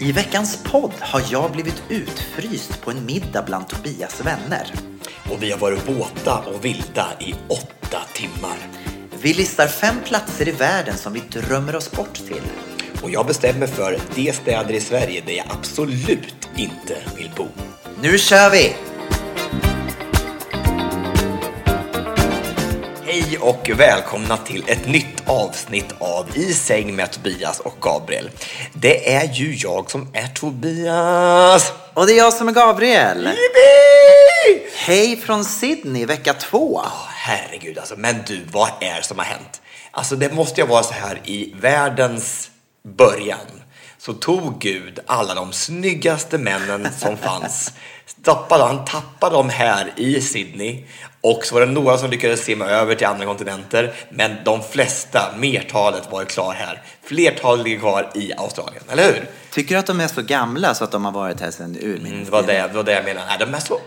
I veckans podd har jag blivit utfryst på en middag bland Tobias vänner. Och vi har varit våta och vilda i åtta timmar. Vi listar fem platser i världen som vi drömmer oss bort till. Och jag bestämmer för de städer i Sverige där jag absolut inte vill bo. Nu kör vi! Hej och välkomna till ett nytt avsnitt av I säng med Tobias och Gabriel. Det är ju jag som är Tobias. Och det är jag som är Gabriel. Yippee! Hej från Sydney, vecka två. Åh, herregud alltså, men du, vad är som har hänt? Alltså det måste ju vara så här i världens början så tog Gud alla de snyggaste männen som fanns. Tappade, han tappade dem här i Sydney och så var det några som lyckades simma över till andra kontinenter. Men de flesta, mertalet, var klar här. Flertalet ligger kvar i Australien, eller hur? Tycker du att de är så gamla så att de har varit här sedan urminnes Mm, det, var det, det var det jag menade. Nej, de är så...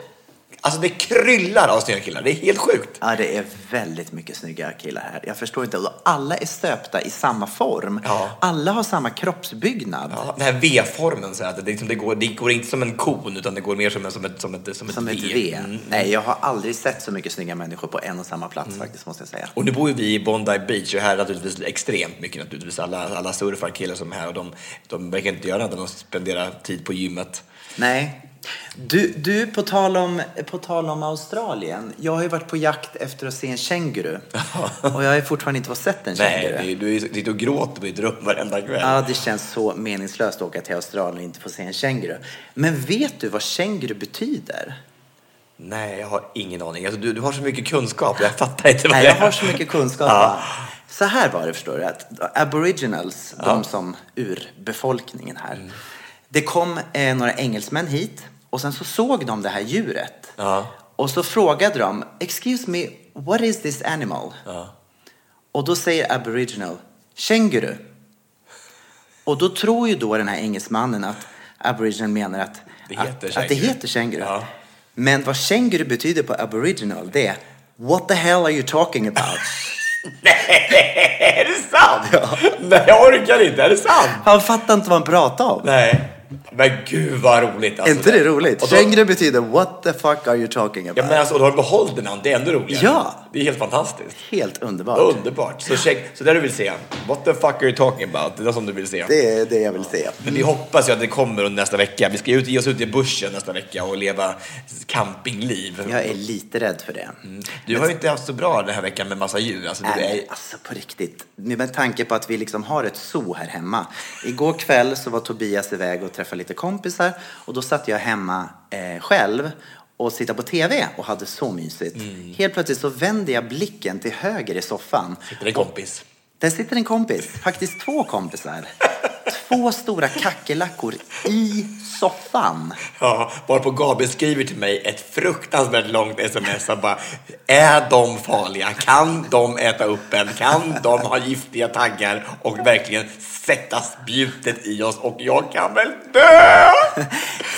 Alltså det kryllar av snygga killar, det är helt sjukt. Ja, det är väldigt mycket snygga killar här. Jag förstår inte. Alla är stöpta i samma form. Ja. Alla har samma kroppsbyggnad. Ja, den här V-formen, så att det, liksom, det, går, det går inte som en kon utan det går mer som, en, som, ett, som, ett, som ett Som V. ett V. Mm. Nej, jag har aldrig sett så mycket snygga människor på en och samma plats faktiskt, måste jag säga. Och nu bor ju vi i Bondi Beach och här är naturligtvis extremt mycket naturligtvis. Alla, alla surfarkillar som är här och de, de verkar inte göra annat än att spendera tid på gymmet. Nej. Du, du på, tal om, på tal om Australien. Jag har ju varit på jakt efter att se en känguru. och jag har fortfarande inte sett en känguru. Nej, du, sitter och gråter på ditt rum varenda kväll. Ja, det känns så meningslöst att åka till Australien och inte få se en känguru. Men vet du vad känguru betyder? Nej, jag har ingen aning. Alltså, du, du har så mycket kunskap, jag fattar inte vad Nej, jag har så mycket kunskap. Ja. Så här var det, förstår du. Att aboriginals, de som urbefolkningen här. Det kom eh, några engelsmän hit och sen så såg de det här djuret. Ja. Och så frågade de, excuse me, what is this animal? Och då säger aboriginal, känguru. Och då tror ju då den här engelsmannen att aboriginal menar att Det heter att, att det heter känguru. Ja. Men vad känguru betyder på aboriginal det är What the hell are you talking about? Nej, är det sant? Nej, jag orkar inte. Är det sant? Han fattar inte vad han pratar om. Nej. Men gud vad roligt. Är Alltså. inte det roligt? Då- betyder What the fuck are you talking about? Ja, men alltså, och då har du behållit det namnet. Det är ändå roligare. Ja. Det är helt fantastiskt. Helt underbart. Underbart. Så, check, så det du vill se. What the fuck are you talking about? Det är det som du vill se. Det är det jag vill se. Men vi hoppas ju att det kommer under nästa vecka. Vi ska ut, ge oss ut i bussen nästa vecka och leva campingliv. Jag är lite rädd för det. Du har ju inte haft så bra den här veckan med massa djur. Alltså, du Nej, är... alltså på riktigt. Med tanke på att vi liksom har ett zoo här hemma. Igår kväll så var Tobias iväg och träffade lite kompisar och då satt jag hemma eh, själv och tittade på TV och hade så mysigt. Helt plötsligt så vände jag blicken till höger i soffan. Sitter en kompis. Där sitter en kompis, faktiskt två kompisar. Två stora kackerlackor i soffan. Ja, varpå Gabriel skriver till mig ett fruktansvärt långt sms och bara Är de farliga? Kan de äta upp en? Kan de ha giftiga taggar och verkligen sätta spjutet i oss? Och jag kan väl dö!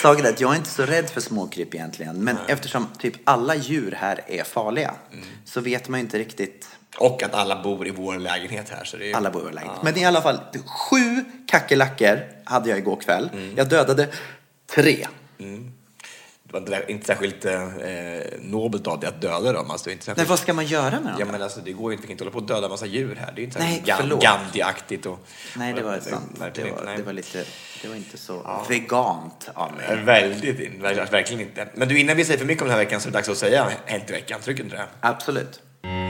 Saken är att jag är inte så rädd för småkryp egentligen. Men eftersom typ alla djur här är farliga så vet man ju inte riktigt Och att alla bor i vår lägenhet här. Så det är... alla bor i lägenhet. Men i alla fall, sju kackerlackor hade jag igår kväll. Jag dödade tre. det var inte- särskilt eh, nobelt av dig att döda dem. Alltså, inte särskilt... vad ska man göra med dem? Ja, men alltså, det går ju inte, vi kan inte hålla på och döda en massa djur här. Det är inte Nej. Gandhi-aktigt. Och, Nej, det var sant. Det var, inte, nej. det var lite, det var inte så vegant av mig. Väldigt, in- ver- verkligen inte. Men du, innan vi säger för mycket om den här veckan så är det dags att säga Hänt i veckan. Tycker du inte det? Absolut.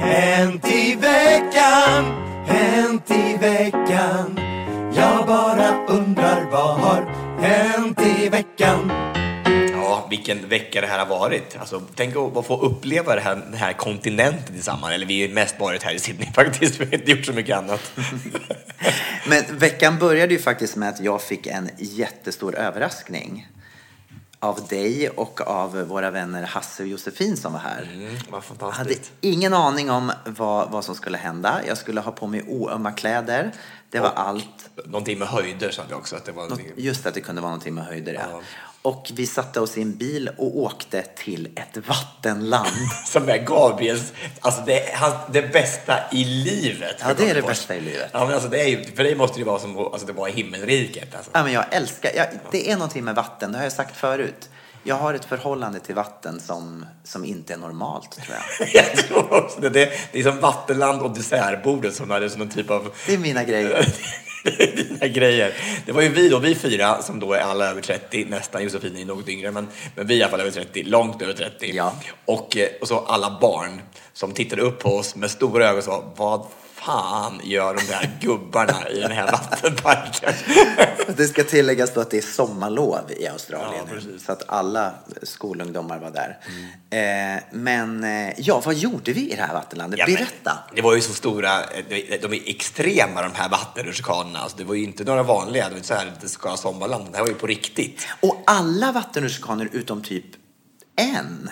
Hänt i veckan, hänt i veckan. Jag bara undrar vad har hänt i veckan? Ja, vilken vecka det här har varit. Alltså, tänk att få uppleva det här, den här kontinenten tillsammans. Eller vi har mest varit här i Sydney faktiskt. Vi har inte gjort så mycket annat. Men veckan började ju faktiskt med att jag fick en jättestor överraskning. Av dig och av våra vänner Hasse och Josefin som var här. Mm, vad Jag hade fantastiskt. ingen aning om vad, vad som skulle hända. Jag skulle ha på mig oömma kläder. Det var Och allt. Någonting med höjder sa vi också. Att det var. Just att det kunde vara någonting med höjder. Ja. Ja. Och vi satte oss i en bil och åkte till ett vattenland. Som är Gabriels, alltså det är det bästa i livet. Ja, det är det bästa i livet. Ja, men alltså det är ju, för dig måste det vara som alltså det var i himmelriket. Alltså. Ja, men jag älskar, jag, det är någonting med vatten, det har jag sagt förut. Jag har ett förhållande till vatten som, som inte är normalt, tror jag. Jag tror också det. Det, det är som vattenland och dessertbordet som hade som någon typ av Det är mina grejer. Dina grejer. Det var ju vi då, vi fyra, som då är alla över 30, nästan Josefin är något yngre, men, men vi är i alla fall över 30, långt över 30. Ja. Och, eh, och så alla barn som tittade upp på oss med stora ögon och sa, vad fan gör de där gubbarna i den här vattenparken? Det ska tilläggas då att det är sommarlov i Australien Ja, nu. Mm. så att alla skolungdomar var där. Eh, men eh, ja, vad gjorde vi i det här vattenlandet? Ja, Berätta! Det var ju så stora, eh, de- är extrema de här vattenrutschkanorna. Alltså, det var ju inte några vanliga, det var inte så här det ska sommarland. Det här var ju på riktigt. Och alla vattenrutschkanor utom typ en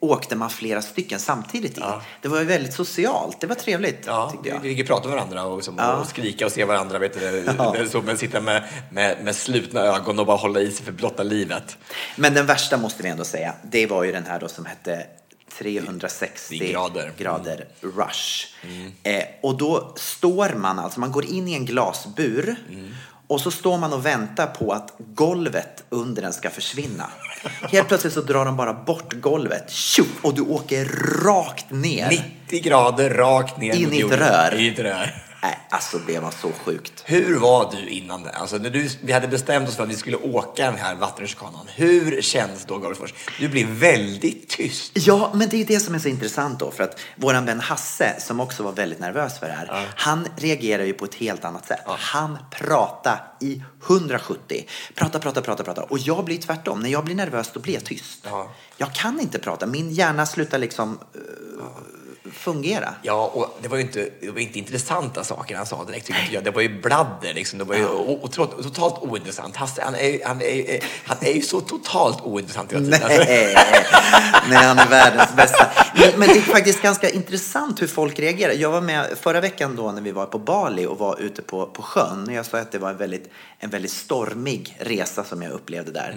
åkte man flera stycken samtidigt i. Det var ju väldigt socialt, det var trevligt Ja, jag. vi fick ju prata med varandra och, liksom, Ja. och skrika och se varandra. Vet du, Ja. så, men sitta med, med, med slutna ögon och bara hålla i sig för blotta livet. Men den värsta måste vi ändå säga, det var ju den här då som hette 360 grader. grader rush. Eh, och då står man alltså, man går in i en glasbur och så står man och väntar på att golvet under den ska försvinna. Helt plötsligt så drar de bara bort golvet tjup, och du åker rakt ner. 90 grader rakt ner In i ett rör. I ett rör. Nej, alltså det var så sjukt. Hur var du innan det? Alltså när du, vi hade bestämt oss för att vi skulle åka den här vattenrutschkanan. Hur känns då Gabriel Fors? Du blir väldigt tyst. Ja, men det är det som är så intressant då. För att våran vän Hasse, som också var väldigt nervös för det här, han reagerar ju på ett helt annat sätt. Han pratar i 170. Prata, prata, prata, prata. Och jag blir tvärtom. När jag blir nervös, då blir jag tyst. Ja. Jag kan inte prata. Min hjärna slutar liksom eh, fungera. Ja, och det var ju inte, det var inte intressanta saker han sa direkt. jag. Det var ju bladder liksom. Det var ju otro- totalt ointressant. Hasse, han är, han, är, han är ju så totalt ointressant hela tiden. Alltså, Nej, nej, han är världens bästa. Men, men det är faktiskt ganska intressant hur folk reagerar. Jag var med förra veckan då när vi var på Bali och var ute på, på sjön. Jag sa att det var en väldigt, en väldigt stormig resa som jag upplevde där.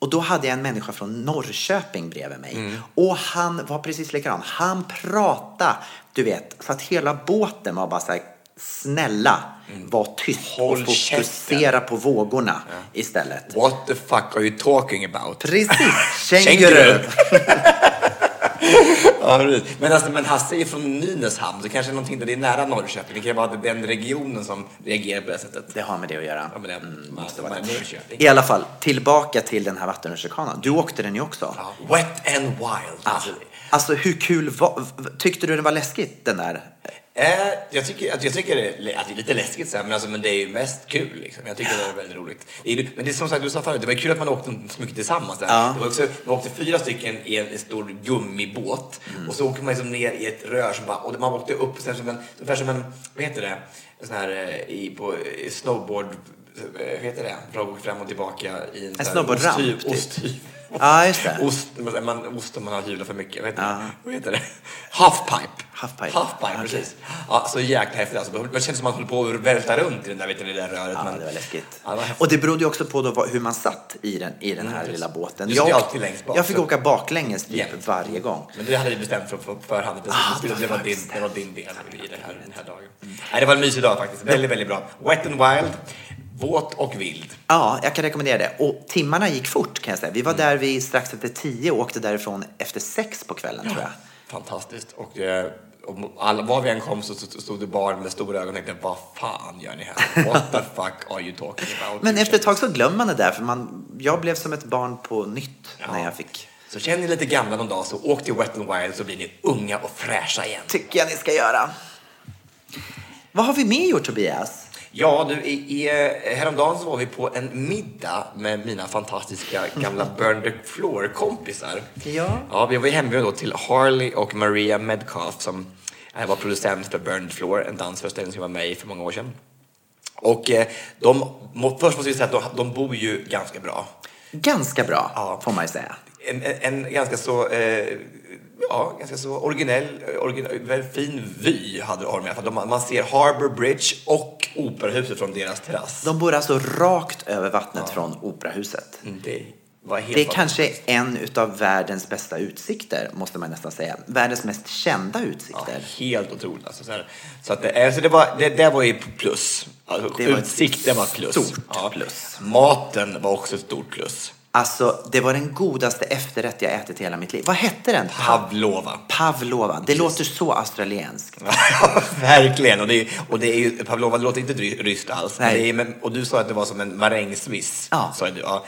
Och då hade jag en människa från Norrköping bredvid mig. Och han var precis likadan. Han pratade, du vet, så att hela båten var bara så här, snälla, var tyst Håll och fokusera på vågorna istället. What the fuck are you talking about? Precis, Känguru. Ja, men, alltså, men Hasse är från Nynäshamn, så kanske någonting där det är nära Norrköping. Det kan vara den regionen som reagerar på det sättet. Det har med det att göra. Ja, men det Mm, måste vara Norrköping. I alla fall, tillbaka till den här vattenrutschkanan. Du åkte den ju också. Ja, wet and wild. Ah, Alltså hur kul var, tyckte du den var läskigt den där? Eh, jag tycker, att jag tycker det är, att det är lite läskigt, så här, men, alltså, men det är ju mest kul. Liksom. Jag tycker det är väldigt roligt. Det är, men det är som sagt, du sa förut, det var kul att man åkte så mycket tillsammans. Ja. Det var också, man åkte fyra stycken i en, en stor gummibåt Mm. och så åker man liksom ner i ett rör som bara, och man åkte upp sen som en, ungefär som en, vad heter det, en sån här eh, i, på i snowboard, eh, vad heter det, fram och tillbaka i en, här snowboardramp, typ. Ja, just det. Ost, man, man, ost om man har hyvlat för mycket. Vad heter, Ja. det? Vad heter det? Halfpipe. Halfpipe. Halfpipe, Okej. precis. Ja, så jäkla häftigt. Alltså. Man känner som att man håller på att välta runt i den där, vet du, det där röret. Ja, men, det var läskigt. Ja, det var. Och det berodde ju också på då hur man satt i den, i den här precis. lilla båten. Du Jag, alltid längst bak, jag fick så- åka baklänges typ Jämt. varje gång. Men det hade vi bestämt för förhand. Det, Ah, det, det det, var var din, det var din del i det här, den här dagen. Nej, det var en mysig dag faktiskt. Väldigt, väldigt bra. Wet and wild. Våt och vild. Ja, jag kan rekommendera det. Och timmarna gick fort kan jag säga. Vi var där vid strax efter tio och åkte därifrån efter sex på kvällen tror jag. Fantastiskt. Och, eh, och alla, var vi än kom så stod det barn med stora ögon och tänkte vad fan gör ni här? What the fuck are you talking about? Men efter ett tag så glömmer man det där för man, jag blev som ett barn på nytt när jag fick. Så känner ni lite gamla någon dag så åk till Wet n Wild så blir ni unga och fräscha igen. Tycker jag ni ska göra. Vad har vi mer gjort Tobias? Ja, du, i, i, eh, häromdagen så var vi på en middag med mina fantastiska gamla Burn the Floor-kompisar. Ja. Ja, vi var hembjudna då till Harley och Maria Medcalf som eh, var producent för Burn the Floor, en dansföreställning som jag var med i för många år sedan. Och eh, de, först måste vi säga att de, de bor ju ganska bra. Ganska bra Ja. får man ju säga. En, en, en ganska så, eh, ja, ganska så originell, originell väldigt fin vy hade de. För de, man ser Harbour Bridge och Operahuset från deras terrass. De bor alltså rakt över vattnet från operahuset. Mm, Det var helt Det är kanske en utav världens bästa utsikter, måste man nästan säga. Världens mest kända Ja, utsikter. helt otroligt. Alltså, så så att det, alltså det, var, det, det var ju plus. Alltså, Det var ett Utsikten var plus. stort plus. Maten var också ett stort plus. Alltså, det var den godaste efterrätt jag ätit i hela mitt liv. Vad hette den? Pavlova. Pavlova. Det låter så australienskt. Verkligen. Och det, är, och det är ju, Pavlova det låter inte ry- ryskt alls. Men Nej. det är, men, och du sa att det var som en marängsviss. Ja. Sa du, ja.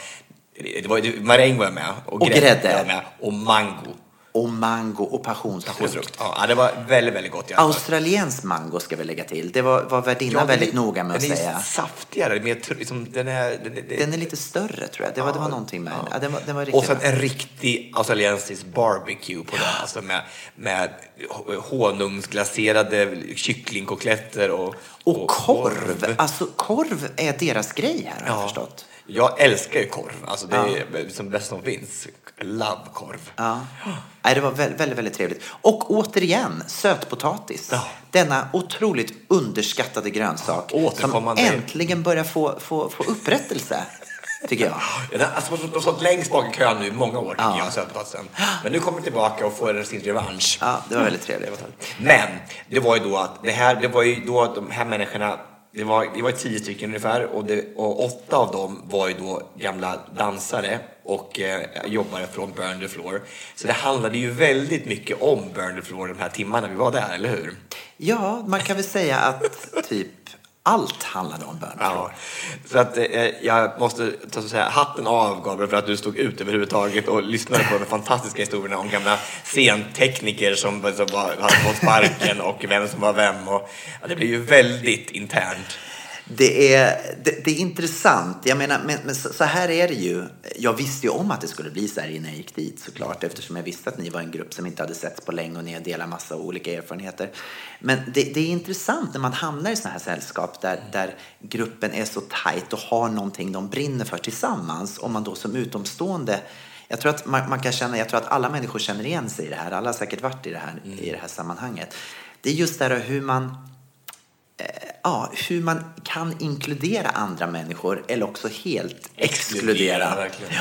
Det var, maräng var jag med. Och, Och grädde. var jag med. Och mango. Och mango och passionsfrukt. Frukt. Ja, det var väldigt, väldigt gott. Australiensk mango ska vi lägga till. Det var, var värdinnan den väldigt noga med att den är säga. saftigare. Mer, liksom, den, är, den, den, Den är lite större tror jag. Det var, det var någonting med den. Ja, den, var, den var Och sen bra. en riktig australiensisk barbecue på den. Alltså med, med honungsglaserade kycklingkotletter och, Och korv. Alltså korv är deras grej här har jag förstått. Jag älskar ju korv. Alltså det är som bäst som finns. Love korv. Ja. Nej, det var väldigt, väldigt, väldigt trevligt. Och återigen, sötpotatis. Ja. Denna otroligt underskattade grönsak som Återkommande. äntligen börjar få, få, få upprättelse, tycker jag. Ja, Alltså, de har stått längst bak i kön nu i många år, tycker Ja. jag, sötpotatisen. Men nu kommer tillbaka och får sin revansch. Ja, det var väldigt trevligt. Men det var ju då att det här, det var ju då att de här människorna, det var, det var tio stycken ungefär och, det, och åtta av dem var ju då gamla dansare och eh, jobbare från Burn the Floor. Så det handlade ju väldigt mycket om Burn the Floor de här timmarna vi var där, eller hur? Ja, man kan väl säga att typ allt handlade om bön. Ja. Så att eh, jag måste så att säga, hatten av Gabriel för att du stod ut överhuvudtaget och lyssnade på de fantastiska historierna om gamla scentekniker som, som var, hade fått sparken och vem som var vem. Och, ja, det blev ju väldigt internt. Det är, det, det är intressant. Jag menar, men, men så, så här är det ju. Jag visste ju om att det skulle bli så här innan jag gick dit såklart eftersom jag visste att ni var en grupp som inte hade setts på länge och ni delar massa olika erfarenheter. Men det, det är intressant när man hamnar i sådana här sällskap där, där gruppen är så tajt och har någonting de brinner för tillsammans. Om man då som utomstående jag tror, att man, man kan känna, jag tror att alla människor känner igen sig i det här. Alla har säkert varit i det här, i det här sammanhanget. Det är just det här hur man ja, hur man kan inkludera andra människor eller också helt exkludera. verkligen.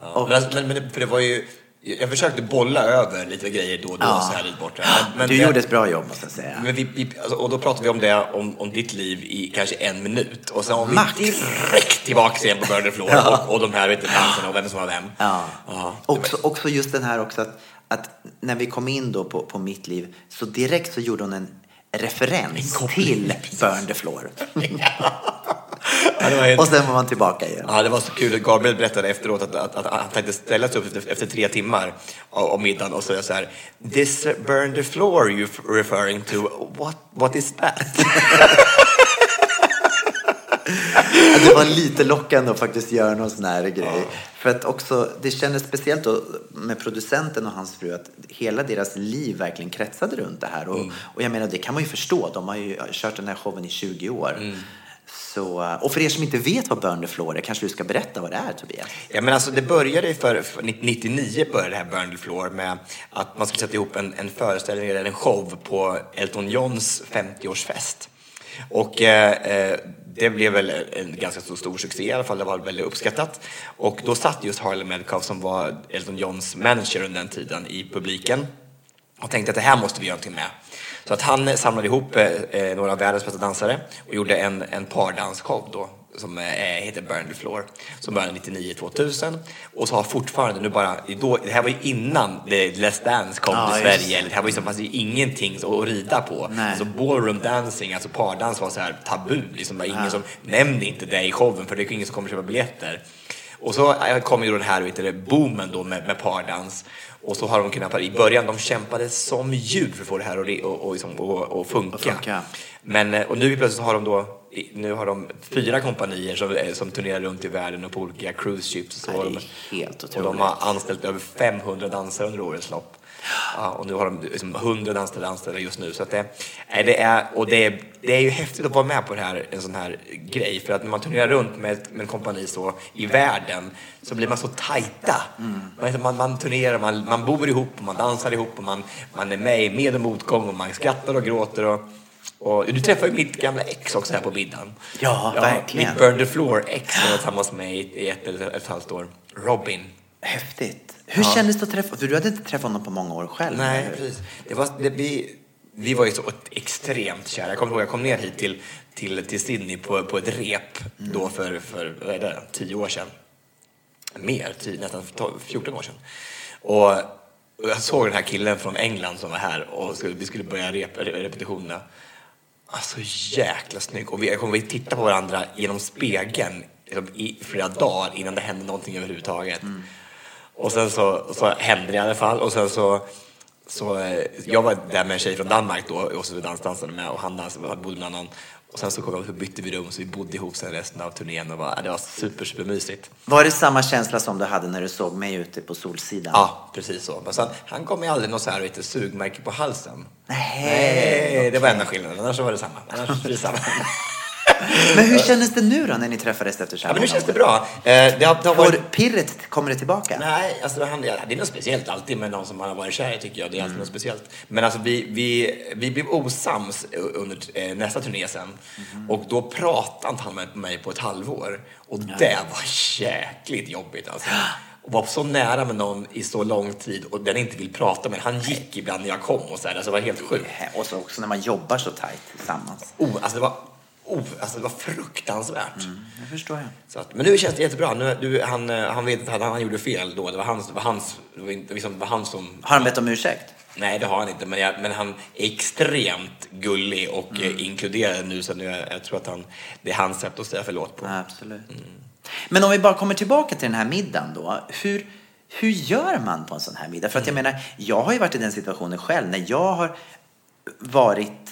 Ja. Men, alltså, men, men det- för det var ju, jag försökte bolla över lite grejer då och då Ja. så här lite borta. Men, men Du det- gjorde ett bra jobb måste jag säga. Men vi, vi, alltså, och då pratade vi om det, om, om ditt liv i kanske en minut. Och sen var vi Max. direkt tillbaka igen på Burner Floor och, och de här vet du, danserna och vem som var vem. Ja. Ja. Också, också just den här också att, att när vi kom in då på, på mitt liv så direkt så gjorde hon en referens till. Burn the Floor. Ja, helt- Och sen var man tillbaka igen. Ja, det var så kul. Gabriel berättade efteråt att, att, att han tänkte ställa sig upp efter, efter tre timmar av, av middagen och säga så här. This burn the floor you referring to, what, what is that? Ja, Det var lite lockande att faktiskt göra någon sån här grej. För att också, det kändes speciellt då med producenten och hans fru att hela deras liv verkligen kretsade runt det här. Och, Mm. och jag menar, det kan man ju förstå. De har ju kört den här showen i 20 år. Mm. Så, och för er som inte vet vad Burn the Floor är, kanske du ska berätta vad det är Tobias? Ja, men alltså det började för, för 99 började det här Burn the Floor med att man skulle sätta ihop en, en föreställning eller en show på Elton Johns 50-årsfest. Och eh, eh, det blev väl en ganska så stor succé i alla fall, det var väldigt uppskattat. Och då satt just Harley Medcalf som var Elton Johns manager under den tiden i publiken och tänkte att det här måste vi göra någonting med. Så att han samlade ihop eh, eh några av världens bästa dansare och gjorde en, en pardansshow då som eh, heter Burn the Floor som började 99-2000 och så har fortfarande nu bara, då, det här var ju innan det Let's Dance kom Ja, till Sverige, det här var ju, så fanns ju ingenting att rida på. Nej. Alltså ballroom dancing, alltså pardans var så här tabu, liksom, det var ingen som nämnde inte det i showen för det är ingen som kommer köpa biljetter. Och så eh, kom ju den här vet du, boomen då med, med pardans. Och så har de kunnat, i början de kämpade som djur för att få det här att och, och, och, och funka. Funka. Men, eh, och nu plötsligt har de då, nu har de fyra kompanier som, som turnerar runt i världen och på olika cruise ships. Så Ja, det är helt och otroligt. de har anställt över 500 dansare under årets lopp. Ja, och nu har de liksom 100 anställda anställda just nu. Så att det, det är, och det, är, det är ju häftigt att vara med på det här, en sån här grej. För att när man turnerar runt med, med en kompani så i världen så blir man så tajta. Man, man, man turnerar, man, man bor ihop och man dansar ihop och man, man är med i med och motgång och man skrattar och gråter. Och, och du träffade ju mitt gamla ex också här på middagen. Ja, verkligen. Mitt Burn the Floor ex som var tillsammans med mig i ett eller ett, ett halvt år. Robin. Häftigt. Hur kändes det att träffa, för du hade inte träffat honom på många år själv? Nej, precis. Det var, det, vi, vi var ju så extremt kära. Jag kommer ihåg, jag kom ner hit till, till, till Sydney på, på ett rep då för, för vad är det, tio år sedan. Mer, tio, nästan 12, 14 år sedan. Och, och jag såg den här killen från England som var här och skulle, vi skulle börja rep, repetitionerna. Alltså jäkla snygg. Och vi, kommer tittade på varandra genom spegeln liksom, i flera dagar innan det hände någonting överhuvudtaget. Och sen så, så hände det i alla fall. Och sen så, så eh, jag var där med en tjej från Danmark då, och så vi dansdansade med och han dansade, bodde med annan. Och sen så kom jag, så bytte vi rum så vi bodde ihop sen resten av turnén och var, det var super, super mysigt. Var det samma känsla som du hade när du såg mig ute på Solsidan? Ja, precis så. Men sen, han kom ju aldrig något så här du, sugmärke på halsen. Nej, Nej, det var enda skillnaden. Annars var det samma. Annars var det samma. Men hur kändes det nu då när ni träffades efter så Ja, här men nu känns det bra. Eh, det har, det har varit... Pirret, kommer det tillbaka? Nej, alltså han, ja, det är något speciellt alltid med någon som man har varit kär i tycker jag. Det är alltid något speciellt. Men alltså vi, vi, vi blev osams under eh, nästa turné sen. Och då pratade inte han med mig på ett halvår. Och det var jäkligt jobbigt alltså. Och vara så nära med någon i så lång tid och den inte vill prata med. Han gick ibland när jag kom och så här. Alltså det var helt sjukt. Och så också när man jobbar så tajt tillsammans. Oh, alltså det var, oh, alltså det var fruktansvärt. Det förstår jag. Så att, men nu känns det jättebra. Nu, du, han, eh, han vet att han, han gjorde fel då. Det var hans, det var hans, det var inte, liksom, det var han som... Har han bett om ursäkt? Nej, det har han inte. Men, jag, men han är extremt gullig och Mm. eh, inkluderande nu. Så nu, jag, jag tror att han, det är hans sätt att säga förlåt på. Absolut. Men om vi bara kommer tillbaka till den här middagen då. Hur, hur gör man på en sån här middag? För att jag menar, jag har ju varit i den situationen själv när jag har varit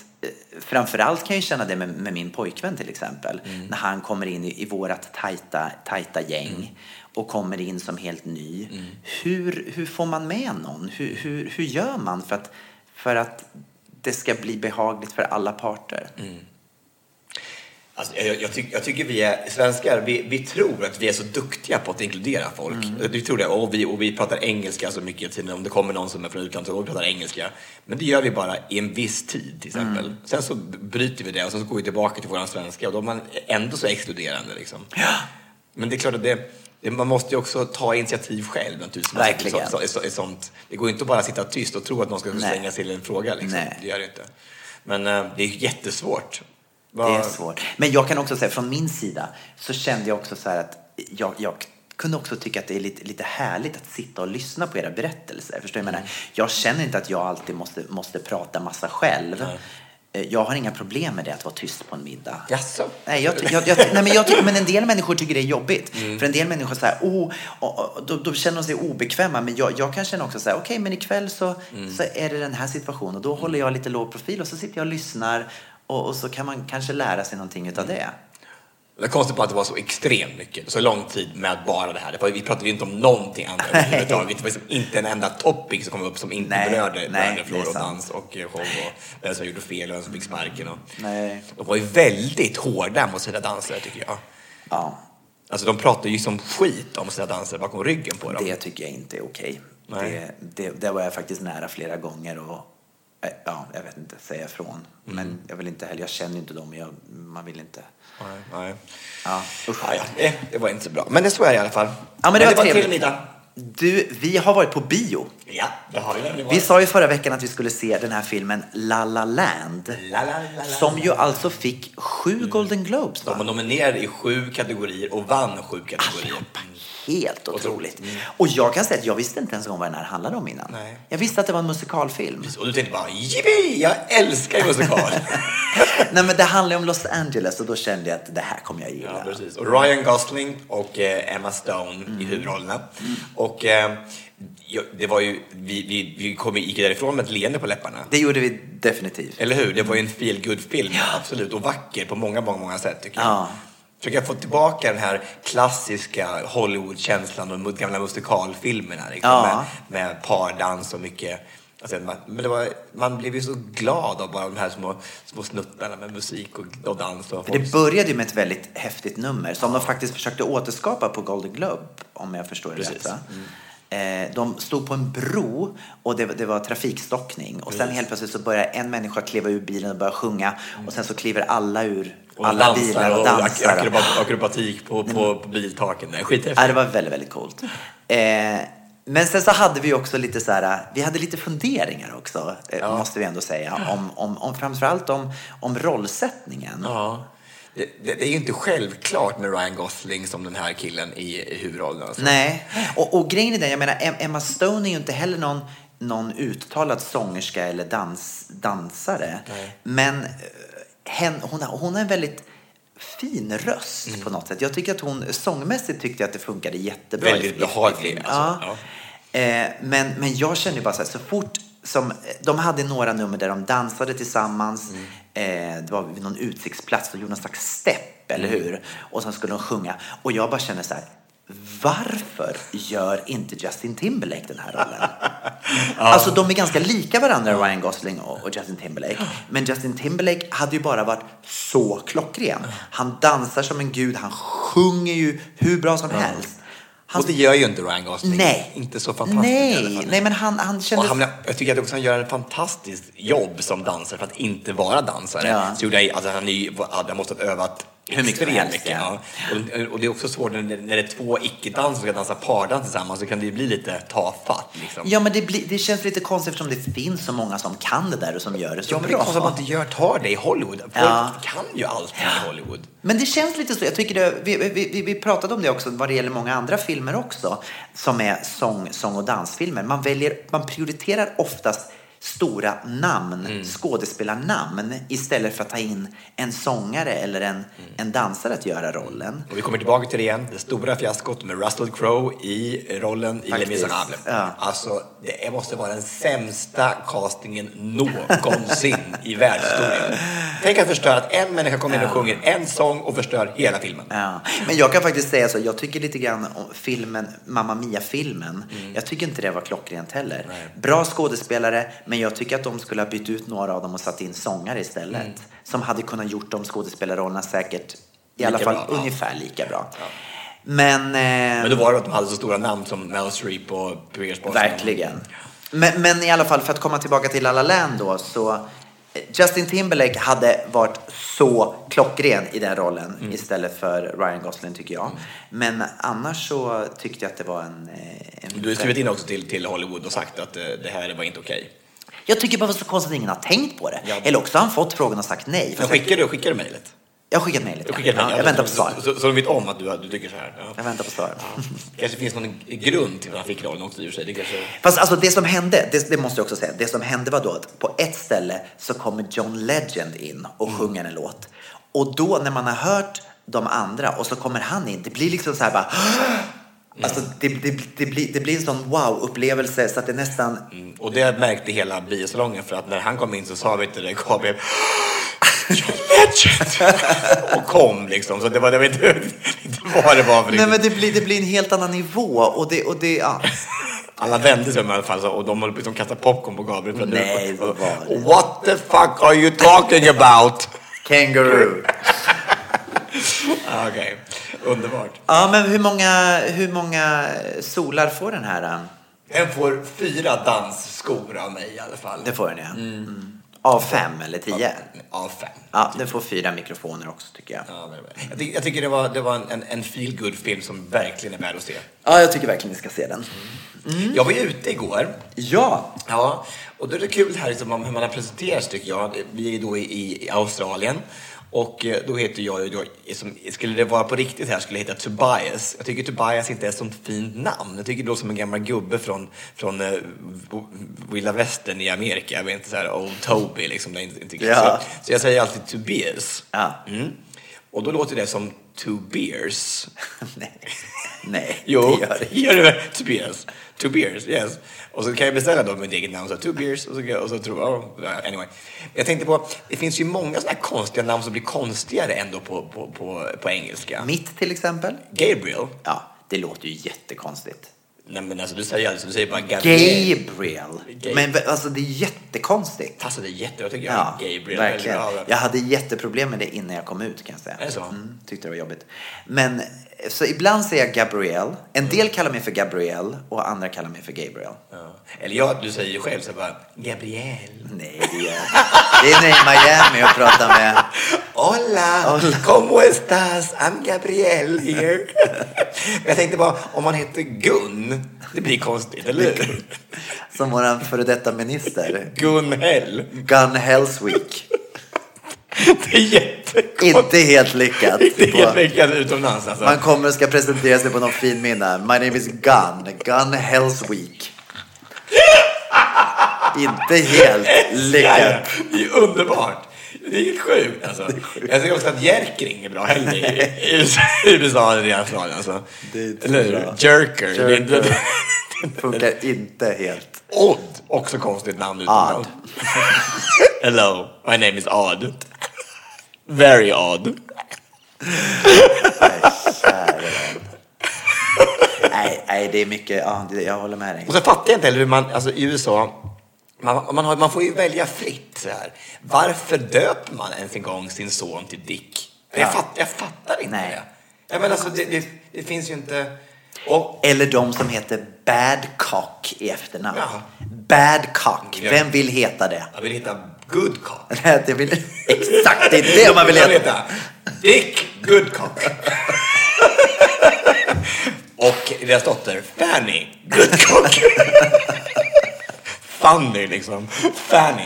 Framförallt kan jag känna det med, med min pojkvän till exempel. När han kommer in i, i vårat tajta, tajta gäng och kommer in som helt ny. Hur, hur får man med någon? Hur, hur, hur gör man för att, för att det ska bli behagligt för alla parter? Alltså, jag, jag, tyck, jag tycker vi är svenskar, vi, vi tror att vi är så duktiga på att inkludera folk. Mm. Vi tror det. Och vi, och vi pratar engelska så mycket hela tiden. Om det kommer någon som är från utlandet så vi pratar engelska. Men det gör vi bara i en viss tid till exempel. Mm. Sen så bryter vi det och sen så går vi tillbaka till våran svenska och då är man ändå så exkluderande. Liksom. Men det är klart att det, man måste ju också ta initiativ själv naturligtvis. Verkligen. Så, så, så, sånt. Det går ju inte att bara sitta tyst och tro att någon ska slänga sig till en fråga. Liksom. Nej. Det gör det inte. Men eh, det är jättesvårt. Det är svårt. Men jag kan också säga från min sida så kände jag också så här att jag, jag kunde också tycka att det är lite, lite härligt att sitta och lyssna på era berättelser. Förstår du? Jag, menar, jag känner inte att jag alltid måste, måste prata massa själv. Eh, Jag har inga problem med det att vara tyst på en middag. Jaså? Nej, jag, jag, jag, nej, men, jag tycker, men en del människor tycker det är jobbigt. För en del människor säger oh, och, och, då, då känner de sig obekväma. Men jag, jag kan känna också så här, okej, men ikväll så, så är det den här situationen. Och då håller jag lite låg profil och så sitter jag och lyssnar. Och, och så kan man kanske lära sig någonting utav det. Det är konstigt bara att det var så extremt mycket, så lång tid med bara det här. Det var, vi pratade ju inte om någonting annat överhuvudtaget. Det var liksom inte en enda topic som kom upp som inte Nej, berörde nej, berörde det är flor och dans och eh, show och vem som gjorde fel och vem som fick sparken. Och, Nej. De var ju väldigt hårda mot sina dansare tycker jag. Ja, Alltså de pratade ju som skit om sina dansare bakom ryggen på dem. det tycker jag inte är okej. Det, det, det var jag faktiskt nära flera gånger. Och, ja, jag vet inte, säga ifrån. Men jag vill inte heller, jag känner inte dem. Jag, man vill inte. Nej, nej. Ja, usch. Ja, ja, det, det var inte så bra. Men det så är det i alla fall. Ja, men det var en trevligt. Du, vi har varit på bio. Ja, det har vi nämligen Vi sa ju förra veckan att vi skulle se den här filmen La La Land. La, la, la, Som ju alltså fick sju Golden Globes De var va? nominerade i sju kategorier och vann sju kategorier. Helt otroligt. Otroligt. Och jag kan säga att jag visste inte ens en gång vad den här handlade om innan. Nej. Jag visste att det var en musikalfilm. Och du tänkte bara, jippi, jag älskar ju musikal. Nej men det handlar ju om Los Angeles och då kände jag att det här kommer jag gilla. Ja, precis. Och Ryan Gosling och eh, Emma Stone i huvudrollerna. Och eh, det var ju, vi, vi, vi kom, gick därifrån med ett leende på läpparna. Det gjorde vi definitivt. Eller hur? Det var ju en feel good film absolut. Och vacker på många, många, många sätt tycker jag. Ja. Försöka få tillbaka den här klassiska Hollywood-känslan och gamla musikalfilmerna. Liksom, Ja. med, med pardans och mycket. Alltså, man, men var, man blev ju så glad av bara de här små, små snuttarna med musik och, och dans. Och det började ju med ett väldigt häftigt nummer som de faktiskt försökte återskapa på Golden Globe, om jag förstår det rätt. Va? Eh, De stod på en bro och det, det var trafikstockning och sen helt plötsligt så börjar en människa kliva ur bilen och börja sjunga och sen så kliver alla ur och alla dansar bilar och och dansar. ak- akrobat, akrobatik på, på, på biltaken. Är Ja, skithäftigt. det var väldigt, väldigt coolt. Eh, men sen så hade vi också lite så här, vi hade lite funderingar också, eh, måste vi ändå säga, om, om, om framförallt om, om rollsättningen. Ja. Det, det, är ju inte självklart med Ryan Gosling som den här killen i, i huvudrollen. Alltså. Nej, och, och grejen är den, jag menar Em- Emma Stone är ju inte heller någon, någon uttalad sångerska eller dans, dansare. Men eh, hen, hon, har, hon har en väldigt fin röst Mm. på något sätt. Jag tycker att hon sångmässigt tyckte att det funkade jättebra. Väldigt behaglig, alltså. Ja. Eh, men, men jag kände ju bara så här, så fort som, de hade några nummer där de dansade tillsammans. Mm. Eh, det var vid någon utsiktsplats, de gjorde någon slags stepp, eller Mm. hur? Och sen skulle de sjunga. Och jag bara kände så här, varför gör inte Justin Timberlake den här rollen? Alltså de är ganska lika varandra, Ryan Gosling och, och Justin Timberlake. Men Justin Timberlake hade ju bara varit så klockren. Han dansar som en gud, han sjunger ju hur bra som helst. Han, Och det gör ju inte Ryan Gosling. nej. Inte så fantastiskt i alla Nej, fall. nej men han, han kändes... han, jag tycker att också han gör ett fantastiskt jobb som dansare för att inte vara dansare. Ja. Så gjorde jag, alltså han, är han måste ha övat extremt mycket. ja. Och, och det är också svårt när, när det är två icke-dansare som ska dansa pardans tillsammans så kan det ju bli lite tafatt. Liksom. Ja, men det, blir, det känns lite konstigt eftersom det finns så många som kan det där och som gör det så Ja, men det är konstigt att man inte gör, tar det i Hollywood. Folk Ja. kan ju allting i Hollywood. Men det känns lite så. Jag tycker det, vi, vi, vi, vi pratade om det också vad det gäller många andra filmer också som är sång, sång och dansfilmer. Man, väljer, man prioriterar oftast stora namn, Mm. skådespelarnamn istället för att ta in en sångare eller en, Mm. en dansare att göra rollen. Och vi kommer tillbaka till det igen, det stora fiaskot med Russell Crowe i rollen i Les Faktiskt, Misérables. ja. Alltså, det måste vara den sämsta castingen någonsin i världshistorien. Tänk att förstöra att en människa kommer in och sjunger en sång och förstör hela filmen. Ja. Men jag kan faktiskt säga så, jag tycker lite grann om filmen, Mamma Mia-filmen. Mm. Jag tycker inte det var klockrent heller. Bra skådespelare, men jag tycker att de skulle ha bytt ut några av dem och satt in sångare istället. Mm. Som hade kunnat gjort de skådespelarrollerna säkert i alla Lika fall bra, ja. ungefär lika bra. Men, eh, Men då var det att de hade så stora namn som Meryl Streep och Pierce Brosnan. verkligen. Men, men i alla fall, för att komma tillbaka till La La Land då, så eh, Justin Timberlake hade varit så klockren i den rollen Mm. istället för Ryan Gosling tycker jag. Men annars så tyckte jag att det var en... eh, en Du har skrivit in också till, till Hollywood och sagt att eh, det här var inte okej. Jag tycker bara det var så konstigt att ingen har tänkt på det. Ja. Eller också har han fått frågan och sagt nej. Men skickar du, skickar du mejlet? Jag har skickat mejlet. Ja. Ja, jag väntar på svar. Så, så de vet om att du, du tycker så här? Ja. Jag väntar på svar. kanske finns någon grund till att han fick rollen också i och för sig. Det kanske... Fast alltså det som hände, det, det måste jag också säga, det som hände var då att på ett ställe så kommer John Legend in och Mm. sjunger en låt. Och då när man har hört de andra och så kommer han in, det blir liksom så här bara Alltså det, det, det, blir, det blir en sån wow-upplevelse så att det nästan... Mm, Och det märkte hela biosalongen för att när han kom in så sa vi till det Gabriel och kom liksom. Så det var, det var inte, vad det var för Nej men det blir, det blir en helt annan nivå och det, och det ja. Alla vände sig om i alla fall och de höll att kasta popcorn på Gabriel. För Nej, så var det. What the fuck are you talking about? Kangaroo. Ah, Okej, underbart. Ja men hur många, hur många solar får den här? Den får fyra dansskor av mig i alla fall. Det får den ja. Mm. Av fem eller tio? Av fem. Ja, den får fyra mikrofoner också tycker jag. Ja, jag, tycker, jag tycker det var, det var en, en, feel good film som verkligen är värd att se. Ja, jag tycker verkligen ni ska se den. Jag var ju ute igår. Ja, Ja, och då är det kul här liksom, om hur man har presenterats tycker jag. Vi är då i, i Australien. Och eh, då heter jag ju då, som, skulle det vara på riktigt här skulle jag heta Tobias. Jag tycker Tobias inte är ett sånt fint namn. Jag tycker det låter som en gammal gubbe från, från uh, Vilda Västern i Amerika. Jag vet inte, så här Old Toby liksom. Inte, inte, Ja. så, så jag säger alltid Tobias. Ja. Mm. Och då låter det som two beers. nej. Nej, Jo, det gör det gör det. Two beers. Two beers, yes. Och så kan jag beställa då mitt eget namn, så two beers, och så, och så tror jag, oh, anyway. Jag tänkte på, det finns ju många sådana här konstiga namn som blir konstigare ändå på, på, på, på engelska. Mitt till exempel? Gabriel. Ja, det låter ju jättekonstigt. Nej men alltså du säger alltså, du säger bara Gabriel. Gabriel. Gabriel. Men alltså det är jättekonstigt. Alltså det är tycker jag. Ja, Gabriel. verkligen. Ja, Jag hade jätteproblem med det innan jag kom ut kan jag säga. Är det så? Mm, tyckte det var jobbigt. Men så ibland säger jag Gabriel. En del kallar mig för Gabriel och andra kallar mig för Gabriel. Ja. Eller jag, du säger ju själv så bara Gabriel. Nej, det gör jag inte. Det är när jag är i Miami och pratar med... Hola, Hola. ¿cómo estás? I'm Gabriel here. Jag tänkte bara, om man heter Gun, det blir konstigt, eller hur? Som våran före detta minister. Gun Hell. Gun Hellsweek. Det är jättekonstigt. Inte helt lyckat. Är helt lyckat utomlands alltså. man kommer och ska presentera sig på någon fin middag. My name is Gun. Gun Hellsweek. Inte helt lyckat. Det är underbart. Det är helt sjukt alltså. Jag tycker också att Jerkring är bra heller i USA, än i Australien alltså. Det är inte Eller hur? bra. Jerker. Det inte- Jerker. Funkar inte helt. Odd, också konstigt namn utomlands. Hello, my name is Odd. Very odd. Nej, nej, det är mycket. Ja, det, jag håller med dig. Och så fattar jag inte heller hur man, alltså i USA, man, man, har, man får ju välja fritt så här. Varför döper man ens en gång sin son till Dick? Jag, Ja. fattar, jag fattar inte Nej. det. Ja, men alltså, det, det, det finns ju inte... Och, Eller de som heter Badcock i efternamn. Ja. Badcock. Vem vill heta det? jag vill hitta Goodcock. det vill, exakt, det är det man vill Jag vill heta. heta Dick Goodcock. Och deras dotter Fanny Goodcock. Fanny liksom. Fanny.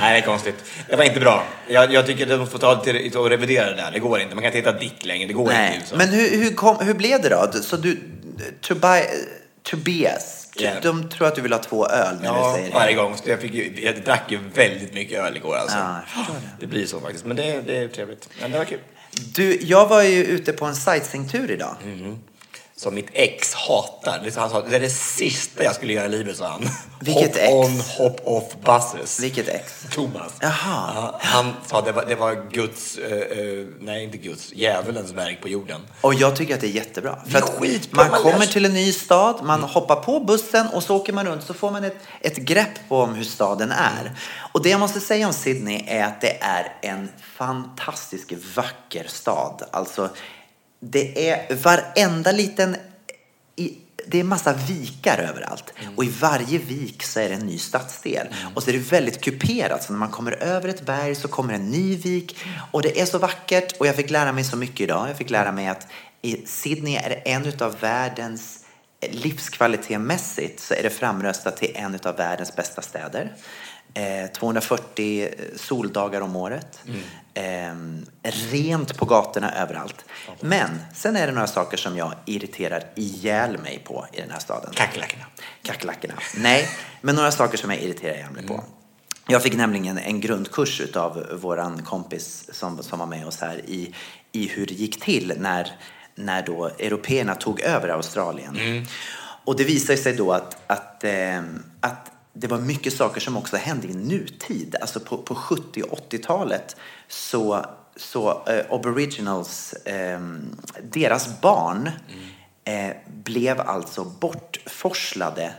Nej, det är konstigt. Det var inte bra. Jag, jag tycker att de får ta lite och revidera det där. Det går inte. Man kan inte heta Dick längre. Det går inte. Nej, i USA. men hur, hur, kom, hur blev det då? Så du, Tobi, Tobias, Ja. de tror att du vill ha två öl när Ja, du säger varje det. gång. Så jag, fick ju, jag drack ju väldigt mycket öl igår alltså. Ja, det. det blir så faktiskt. Men det, det är trevligt. Men det var kul. Du, jag var ju ute på en sightseeingtur idag. Mm. Som mitt ex hatar. Han sa, det är det sista jag skulle göra i livet, sa han. Vilket hop ex? on, hop off buses. Vilket ex? Thomas. Jaha. Ja, han sa det var, det var Guds, eh, eh, nej inte Guds, djävulens verk på jorden. Och jag tycker att det är jättebra. För att skitbra, man man kommer till en ny stad, man hoppar på bussen och så åker man runt så får man ett, ett grepp på om hur staden är. Och det jag måste säga om Sydney är att det är en fantastisk vacker stad. Alltså, det är varenda liten i, det är massa vikar överallt. Och i varje vik så är det en ny stadsdel. Och så är det väldigt kuperat. Så när man kommer över ett berg så kommer en ny vik. Och det är så vackert. Och jag fick lära mig så mycket idag. Jag fick lära mig att i Sydney är det en av världens livskvalitetmässigt så är det framröstat till en av världens bästa städer. Eh, 240 soldagar om året. Eh, rent på gatorna överallt. Men sen är det några saker som jag irriterar ihjäl mig på i den här staden. Kackerlackorna. Kackerlackorna. Nej, men några saker som jag irriterar ihjäl mig på. Jag fick nämligen en grundkurs av våran kompis som, som var med oss här i, i hur det gick till när, när då européerna tog över Australien. Och det visade sig då att, att, ehm, att det var mycket saker som också hände i nutid. Alltså på, på 70 och 80-talet så, så eh, aboriginals, ehm, deras barn eh, blev alltså bortforslade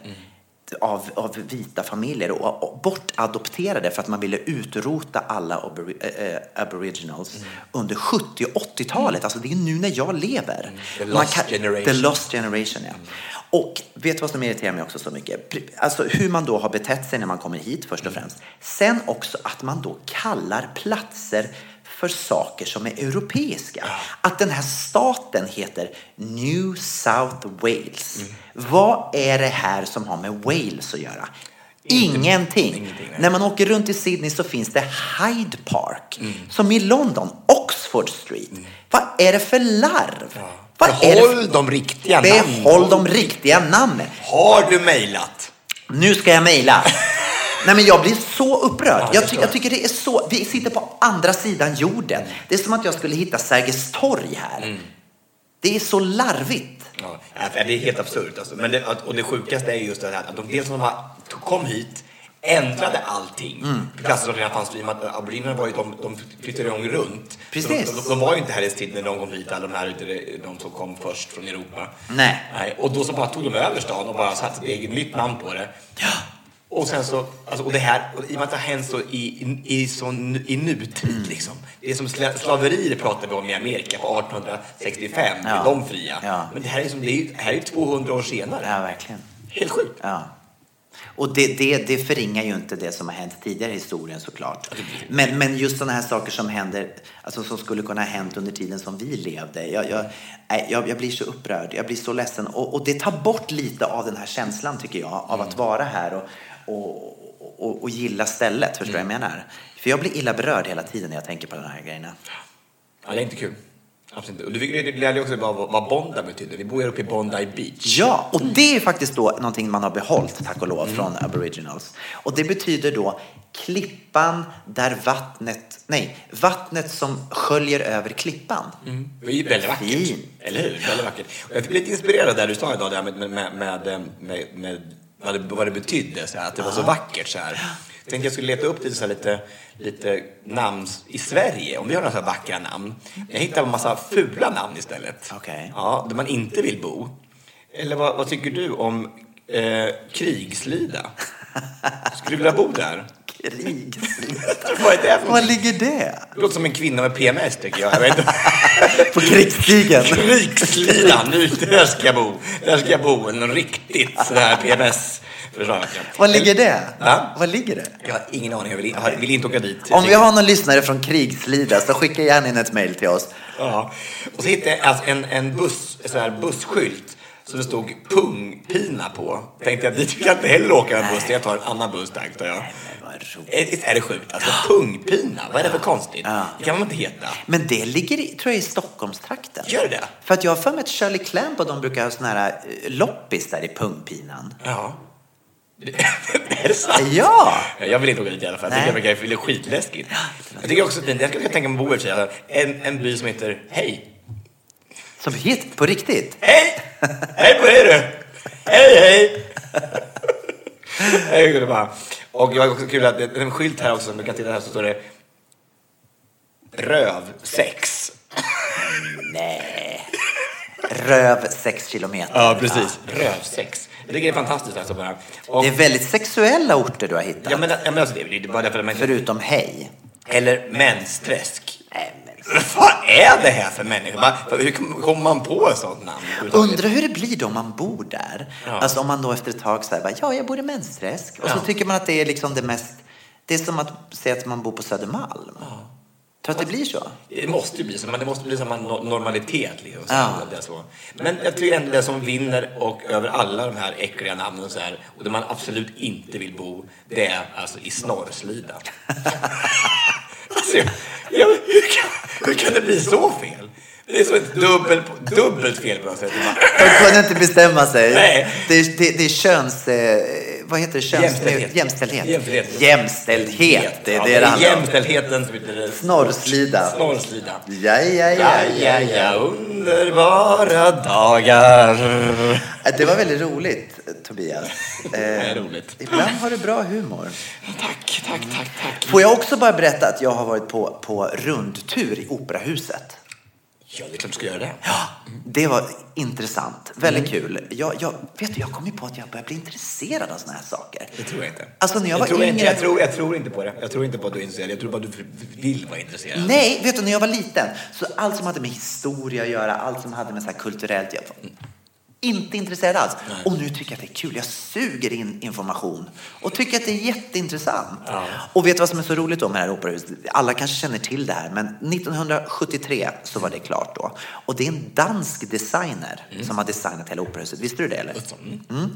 av, av vita familjer och, och bortadopterade för att man ville utrota alla abori, äh, aboriginals Mm. under 70 och 80-talet. Alltså det är nu när jag lever. The Man lost generation. The lost generation, ja. Och vet du vad som irriterar mig också så mycket? Alltså hur man då har betett sig när man kommer hit först och Mm. främst. Sen också att man då kallar platser för saker som är europeiska. Att den här staten heter New South Wales. Mm. Vad är det här som har med Wales att göra? Ingenting. ingenting. När man åker runt i Sydney så finns det Hyde Park. Mm. Som i London, Oxford Street. Vad är det för larv? Vad är det Behåll för... de riktiga namnen. Behåll de riktiga namnen. Har du mejlat? Nu ska jag mejla. Nej men jag blir så upprörd. Ja, jag ty- jag tycker det är så, vi sitter på andra sidan jorden. Det är som att jag skulle hitta Sergels torg här. Mm. Det är så larvigt. Ja, det är helt absurt. Alltså. Men det, och det sjukaste är just det här att de dels som de har- kom hit ändrade allting. Mm. Platser som redan fanns. I och med att aboriginerna var ju, de, de flyttade igång runt. Precis. De, de, de var ju inte här i Sydney när de kom hit, alla de här de som kom först från Europa. Nej. Nej. Och då så bara tog de över stan och bara satte ett eget nytt namn på det. Och sen så, alltså, och det här, och i och med att det har hänt så i, i, i, så, nu- i nutid Mm. liksom. Det är som sla- slaveri det pratade vi om i Amerika på 1865, Ja. med de fria. Ja. Men det här är, som, det är, ju- det här är ju 200 år senare. Ja, verkligen. Helt sjukt. Ja. Och det, det, det förringar ju inte det som har hänt tidigare i historien såklart. Men, men just sådana här saker som händer, alltså som skulle kunna ha hänt under tiden som vi levde. Jag, jag, jag, jag blir så upprörd, jag blir så ledsen. Och, och det tar bort lite av den här känslan tycker jag, av att vara här och, och, och, och gilla stället. Förstår du vad jag menar? För jag blir illa berörd hela tiden när jag tänker på de här grejerna. Ja, det är inte kul. Absolut. Och lärde ju också vad, vad Bondi betyder. Vi bor ju uppe i Bondi Beach. Ja, och det är faktiskt då någonting man har behållit, tack och lov, från aboriginals. Och det betyder då klippan där vattnet, nej, vattnet som sköljer över klippan. Det är ju väldigt vackert. Fint. Eller hur? Väldigt vackert. Och jag fick lite inspirerad där du sa idag, med, med, med, med, med, med vad, det, vad det betydde, så här, att det var så vackert. Så här. Jag tänkte jag skulle leta upp lite, så här, lite, lite namn i Sverige, om vi har några så här vackra namn. Jag hittade en massa fula namn istället. Okej. Ja, där man inte vill bo. Eller vad, vad tycker du om eh, Krigslida? Skulle du vilja bo där? Krig. vad är det för Var ligger det? Det låter som en kvinna med PMS tycker jag. jag vet inte. På krigsstigen. Krigslidan, nu där ska jag bo. Där ska jag bo, en riktigt sådär PMS. Var ligger det? Va? Var ligger det? Jag har ingen aning, jag vill, jag vill inte åka dit. Om vi har någon lyssnare från Krigslida så skicka gärna in ett mejl till oss. Ja. Och så hittade jag alltså en, en buss, sån här busskylt som det stod pungpina på. Tänkte jag, dit vill jag inte heller åka en buss, jag tar en annan buss tack. tar jag. Roligt. Är, är det sjukt? Alltså pungpina, vad är det för konstigt? Det kan man inte heta. Men det ligger i, tror jag, i Stockholmstrakten. Gör det? För att jag har för mig att Shirley Clamp och de brukar ha såna här eh, loppis där i pungpinan. Ja. är det sant? Ja! Jag vill inte åka dit i alla fall. Jag tycker det verkar skitläskigt. Jag tycker också att jag skulle tänka mig att bo i en, en by som heter Hej. Som hit, på riktigt. Hej! Hej på dig du! Hej hej! Hej det bara. Och jag har också kul att det är en skylt här också, om du kan titta här så står det Rövsex. Nej. Röv sex kilometer. Ja, precis. Rövsex. Jag tycker det är fantastiskt alltså bara. Och, Det är väldigt sexuella orter du har hittat. ja, men, ja, men alltså, det är bara därför att man Förutom hej. Eller mensträsk. Nej. Vad är det här för människor? Va- Hur kom- kommer man på ett sånt namn? Undrar hur det blir då om man bor där. Ja. Alltså om man då efter ett tag säger ja jag bor i Mensträsk. Och så Ja. tycker man att det är liksom det mest, det är som att säga att man bor på Södermalm. Tror att det blir så? Det måste ju bli så, men det måste bli no- normalitet. Liksom, Ja. det så. Men jag tycker ändå det som vinner och över alla de här äckliga namnen så här, och där man absolut inte vill bo, det är alltså i Snorrslida. alltså, jag, hur, kan, hur kan det bli så fel? Det är så ett dubbel, dubbelt fel på något sätt. De kunde inte bestämma sig. Nej. Det, är, det, det är köns... Eh, vad heter det? Köns, Jämställdhet. Jämställdhet. Jämställdhet. Jämställdhet. Det är Ja, det det handlar om. Jämställdheten som heter det. Snorrslida. Snorrslida. Ja, ja, ja, Ja, ja, ja, underbara dagar. Det var väldigt roligt, Tobias. Det är Eh, roligt. ibland har du bra humor. Tack, tack, tack, tack. Får jag också bara berätta att jag har varit på, på rundtur i Operahuset. Ja, det är klart du ska göra det. Det var intressant. Väldigt kul. Jag, jag, vet du, jag kom ju på att jag börjar bli intresserad av såna här saker. Det tror jag inte. Alltså när jag var tror yngre... Inte, jag, tror, jag tror inte på det. Jag tror inte på att du är intresserad. Jag tror bara att du vill vara intresserad. Nej, vet du, när jag var liten, så allt som hade med historia att göra, allt som hade med så kulturellt jag var inte intresserad alls. Och nu tycker jag att det är kul. Jag suger in information och tycker att det är jätteintressant. Och vet du vad som är så roligt då med det här operahuset? Alla kanske känner till det här, men 1973 så var det klart då. Och det är en dansk designer som har designat hela operahuset. Visste du det eller? Mm.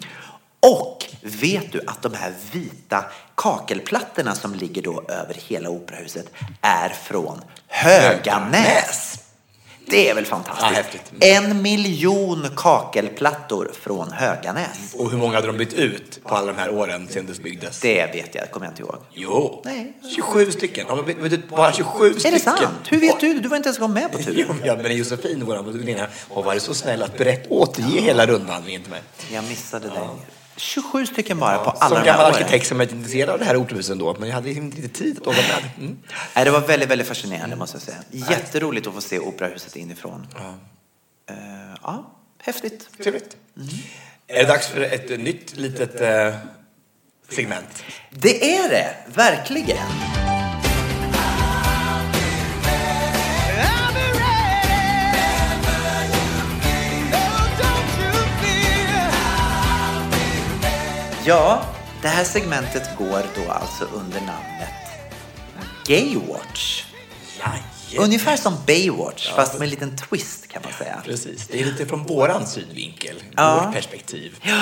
Och vet du att de här vita kakelplattorna som ligger då över hela operahuset är från Höganäs? Det är väl fantastiskt? Ja. En miljon kakelplattor från Höganäs. Och hur många hade de bytt ut på alla de här åren sedan det byggdes? Det vet jag, kommer jag inte ihåg. Jo, Nej. 27 stycken. Ja, vet- vet du, bara 27 stycken. Är det sant? Hur vet du? Du var inte ens med på Jo, turen. ja, men Josefin, vår väninna, har varit så snäll att berätta, återge hela rundvandringen till mig. Jag missade det. 27 stycken bara på alla Som de här gammal åren. arkitekt som är intresserad av det här orthuset ändå, men jag hade inte riktigt tid att åka med. Mm. Nej, det var väldigt, väldigt fascinerande måste jag säga. Jätteroligt att få se operahuset inifrån. Ja, ja häftigt. Trevligt. Är det dags för ett nytt litet eh, segment? Det är det, verkligen. Ja, det här segmentet går då alltså under namnet Gaywatch. Jajamän. Ungefär som Baywatch, fast med en liten twist kan man säga. Precis, det är lite från våran synvinkel, Ja. vårt perspektiv. Ja,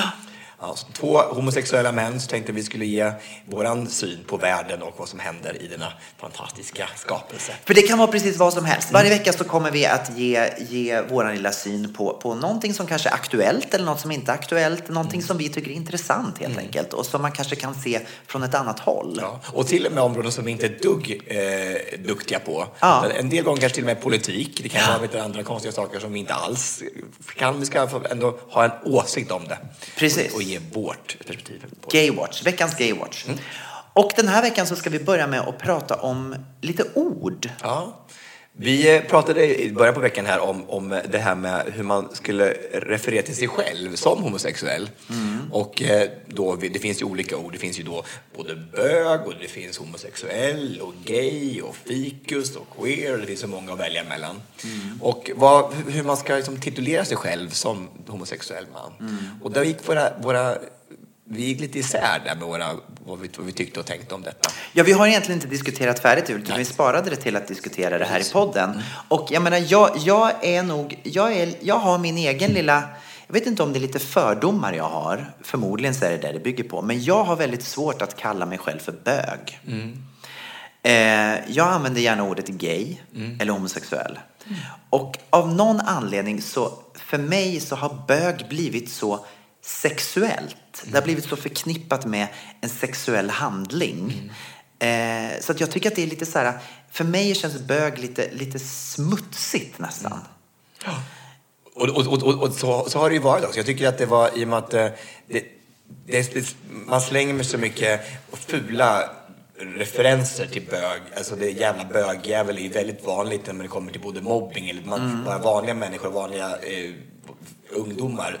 så två homosexuella män så tänkte vi skulle ge våran syn på världen och vad som händer i denna fantastiska skapelse. För det kan vara precis vad som helst. Varje vecka så kommer vi att ge, ge vår lilla syn på, på någonting som kanske är aktuellt eller något som inte är aktuellt. Någonting som vi tycker är intressant helt enkelt och som man kanske kan se från ett annat håll. Ja, och till och med områden som vi inte är dugg eh, duktiga på. Ja. En del gånger kanske till och med politik. Det kan vara lite andra konstiga saker som vi inte alls kan. Vi ska ändå ha en åsikt om det. Precis. Och, och ge vårt perspektiv. Gaywatch, veckans Gaywatch. Och den här veckan så ska vi börja med att prata om lite ord. Ja. Vi eh, pratade i början på veckan här om, om det här med hur man skulle referera till sig själv som homosexuell. Och eh, då, det finns ju olika ord. Det finns ju då både bög och det finns homosexuell och gay och fikus och queer. Och det finns så många att välja mellan. Och vad, hur man ska liksom titulera sig själv som homosexuell man. Och där gick våra, våra vi gick lite isär där med våra, vad, vi, vad vi tyckte och tänkte om detta. Ja, vi har egentligen inte diskuterat färdigt utan vi sparade det till att diskutera det här i podden. Och jag menar, jag, jag är nog, jag, är, jag har min egen lilla, jag vet inte om det är lite fördomar jag har, förmodligen så är det det det bygger på, men jag har väldigt svårt att kalla mig själv för bög. Eh, jag använder gärna ordet gay eller homosexuell. Och av någon anledning så, för mig så har bög blivit så sexuellt. Det har blivit så förknippat med en sexuell handling. Eh, så att jag tycker att det är lite så här, för mig känns bög lite, lite smutsigt nästan. Och, och, och, och, och så, så har det ju varit också. Jag tycker att det var i och med att eh, det, det, det, man slänger med så mycket fula referenser till bög. Alltså det jävla bögjävel är ju väldigt vanligt när det kommer till både mobbing eller man, bara vanliga människor, vanliga eh, ungdomar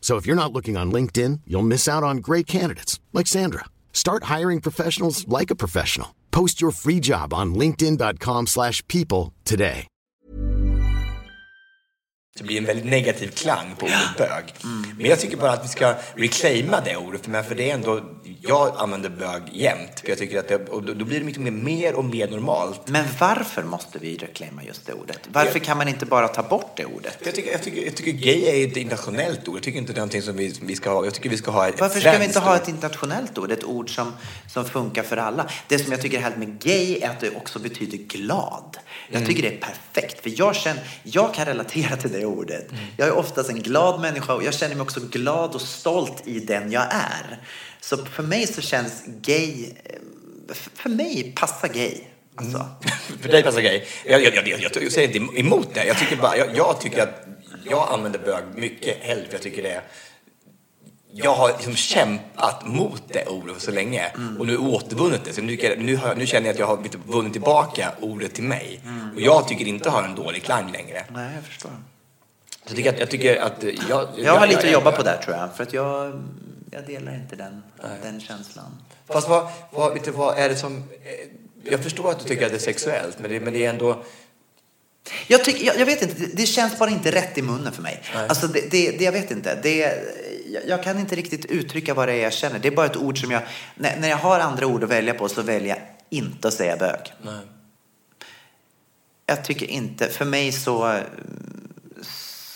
So if you're not looking on LinkedIn, you'll miss out on great candidates like Sandra. Start hiring professionals like a professional. Post your free job on linkedin.com/people today. Det blir en väldigt negativ klang på ordet bög. Men jag tycker bara att vi ska reclaima det ordet, för, för det är ändå, jag använder bög jämt. För jag tycker att det, och då blir det mycket mer, mer och mer normalt. Men varför måste vi reclaima just det ordet? Varför kan man inte bara ta bort det ordet? Jag tycker, jag, tycker, jag tycker gay är ett internationellt ord. Jag tycker inte det är någonting som vi, vi ska ha. Jag tycker vi ska ha ett Varför ska vi inte ha ett internationellt ord? Ett ord som, som funkar för alla. Det som jag tycker är härligt med gay är att det också betyder glad. Jag tycker det är perfekt. För jag, känner, jag kan relatera till det ordet. Jag är oftast en glad människa och jag känner mig också glad och stolt i den jag är. Så för mig så känns gay, eh, för mig passar gay. Alltså. För dig passar gay. Jag, jag, jag, jag, säger inte emot det. Jag tycker, bara, jag, jag tycker att jag använder bög mycket hellre för jag tycker det är jag har liksom kämpat mot det ordet så länge och nu återvunnit det. Så nu, nu, har, jag- nu känner jag att jag har vunnit tillbaka ordet till mig. Och jag tycker inte har en dålig klang längre. Nej, jag förstår. Så jag tycker att, jag tycker att jag, Jag har lite att jobba på där tror jag. För att jag, jag delar inte den, den känslan. Fast vad, vad, vet du, vad är det som... eh, Jag förstår att du tycker att det är sexuellt, men det, men det är ändå... Jag, tycker, jag, jag vet inte, det, känns bara inte rätt i munnen för mig. Alltså det, det, det, jag vet inte. Det, jag, jag kan inte riktigt uttrycka vad det är jag känner. Det är bara ett ord som jag... När, när jag har andra ord att välja på så väljer jag inte att säga bög. Nej. Jag tycker inte, för mig så,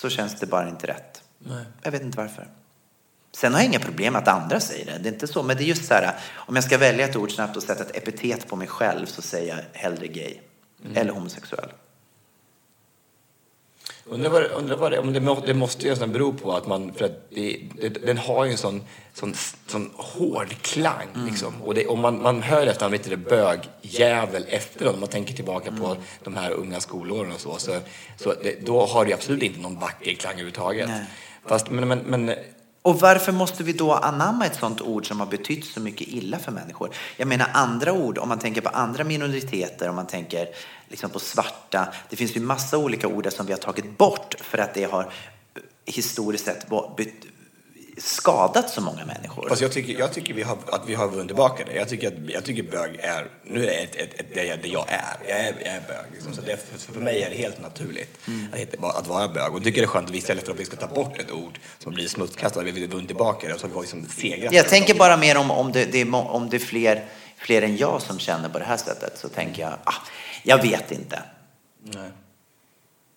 så känns det bara inte rätt. Nej. Jag vet inte varför. Sen har jag inga problem att andra säger det. Det är inte så. Men det är just så här, om jag ska välja ett ord snabbt och sätta ett epitet på mig själv så säger jag hellre gay. Eller homosexuell. Undrar vad, undrar vad det, om det, det måste ju nästan bero på att man, för att det, det, den har ju en sån, sån, sån hård klang liksom. Och det, om man, man hör efter lite det bögjävel efteråt, om man tänker tillbaka på de här unga skolåren och så, så, så det, då har det absolut inte någon vacker klang överhuvudtaget. Nej. Fast, men, men, men och varför måste vi då anamma ett sånt ord som har betytt så mycket illa för människor? Jag menar andra ord, om man tänker på andra minoriteter, om man tänker liksom på svarta. Det finns ju massa olika ord som vi har tagit bort för att det har historiskt sett skadat så många människor. Fast jag tycker, jag tycker vi har, att vi har vunnit tillbaka det. Jag tycker, att, jag tycker bög är, nu är det ett, ett, ett, det, jag- det jag är. Jag är, jag är bög. Liksom. Så det, för, mig är det helt naturligt att, heta- att vara bög. Och jag tycker det är skönt att vi istället för att vi ska ta bort ett ord som blir smutskastat, vi har vunnit tillbaka det och så har vi liksom segrat. Jag tänker bara mer om, om, det, det är, om det är fler, fler än jag som känner på det här sättet så tänker jag, ah, jag vet inte. Nej.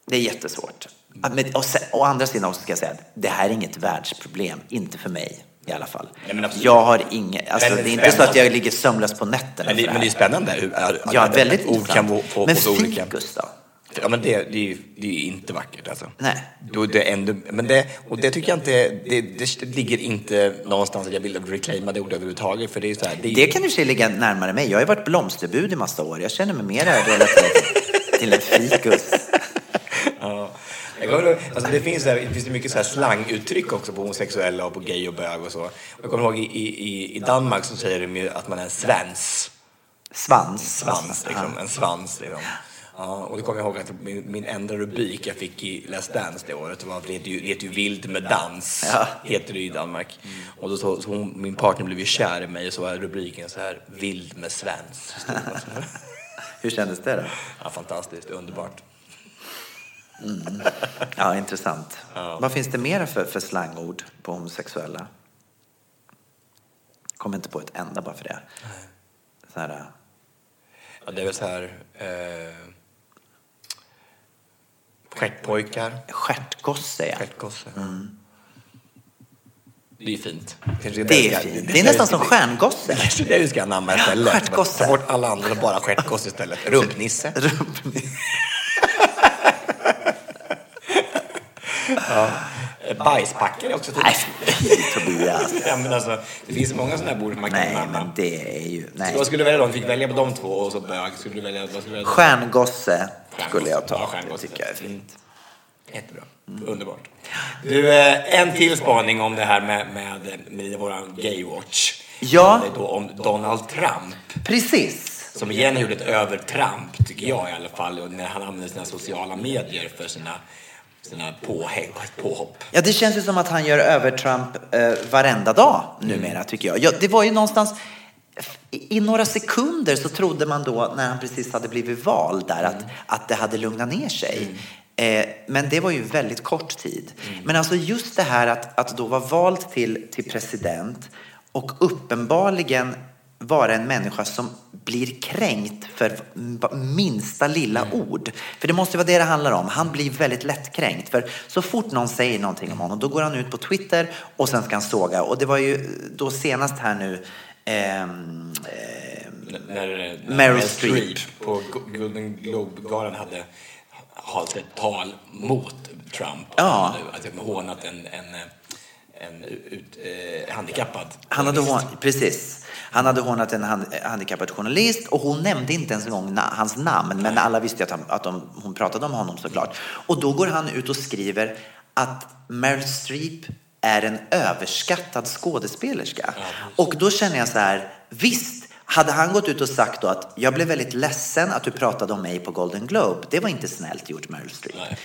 Det är jättesvårt. Men, och sen, å andra sidan också ska jag säga att det här är inget världsproblem, inte för mig i alla fall. Nej, men jag har inget, alltså, Men det är inte så att jag ligger sömnlös på nätterna Men det, men det är spännande hur Ja, väldigt ord kan få, få, Men få olika. fikus då? Ja, men det, det, är ju- det är inte vackert alltså. Nej. Då är det ändå, men det, och det tycker jag inte, det, det ligger inte någonstans att jag vill reclaima det ordet överhuvudtaget. För det är så här, det Det kan i och för sig ligga närmare mig. Jag har ju varit blomsterbud i massa år. Jag känner mig mer relaterad till en fikus. Ja. Alltså det finns, det finns mycket så här slanguttryck också på homosexuella och på gay och bög och så. Jag kommer ihåg i, i, i Danmark så säger de ju att man är en svens. Svans. Svans, liksom. En svans, liksom. Ja, och då kommer jag ihåg att min, min enda rubrik jag fick i Let's Dance det året var det heter ju, heter ju Vild med dans, Ja. heter det i Danmark. Och då så, så hon, min partner blev ju kär i mig och så var rubriken så här, Vild med svens. Hur kändes det då? Ja, fantastiskt, underbart. Ja, intressant. Vad finns det mer för, för slangord på homosexuella? Kommer inte på ett enda bara för det. Så här, Ja, det är väl så här... Eh, stjärtpojkar. stjärtgosse, ja. Stjärtgosse. Det är fint. Kanske Det är fint. Det är nästan som stjärngosse. Kanske det vi ska anamma istället. stjärtgosse. Ta bort alla andra och bara stjärtgosse istället. Rumpnisse. Eh, Bajspackare också. Nej, Tobias. Ja, men alltså, det finns många sådana här bord man kan Nej, men det är ju... Så Nej. vad skulle du välja då? Du fick välja på de två och så bög. Skulle du välja, vad skulle du välja? Stjärngosse, skulle jag ta. Ja, Det tycker jag är fint. Jättebra. Underbart. Du, eh, en till spaning om det här med, med, med våran gaywatch. Ja. Då om Donald Trump. Precis. Som igen gjorde ett övertramp, tycker jag i alla fall, när han använder sina sociala medier för sina, sina påhäng, påhopp. Ja, det känns ju som att han gör övertramp eh, varenda dag numera, tycker jag. Ja, det var ju någonstans... I, några sekunder så trodde man då, när han precis hade blivit vald där, att, att det hade lugnat ner sig. Eh, men det var ju väldigt kort tid. Men alltså just det här att, att då vara vald till, till president och uppenbarligen vara en människa som blir kränkt för minsta lilla ord. För det måste vara det det handlar om. Han blir väldigt lättkränkt. För så fort någon säger någonting om honom, då går han ut på Twitter och sen ska han såga. Och det var ju då senast här nu ehm, ehm, När, när Meryl Streep. på Golden Globe-galan hade hållit ett tal mot Trump. Ja. Att han hånat en, en, en ut, eh, handikappad. Han hade hån, precis. Han hade hånat en hand, handikappad journalist och hon nämnde inte ens en gång na, hans namn. Men alla visste att, han, att de, hon pratade om honom såklart. Och då går han ut och skriver att Meryl Streep är en överskattad skådespelerska. Och då känner jag så här, visst, hade han gått ut och sagt då att jag blev väldigt ledsen att du pratade om mig på Golden Globe. Det var inte snällt gjort Meryl Streep. Nej.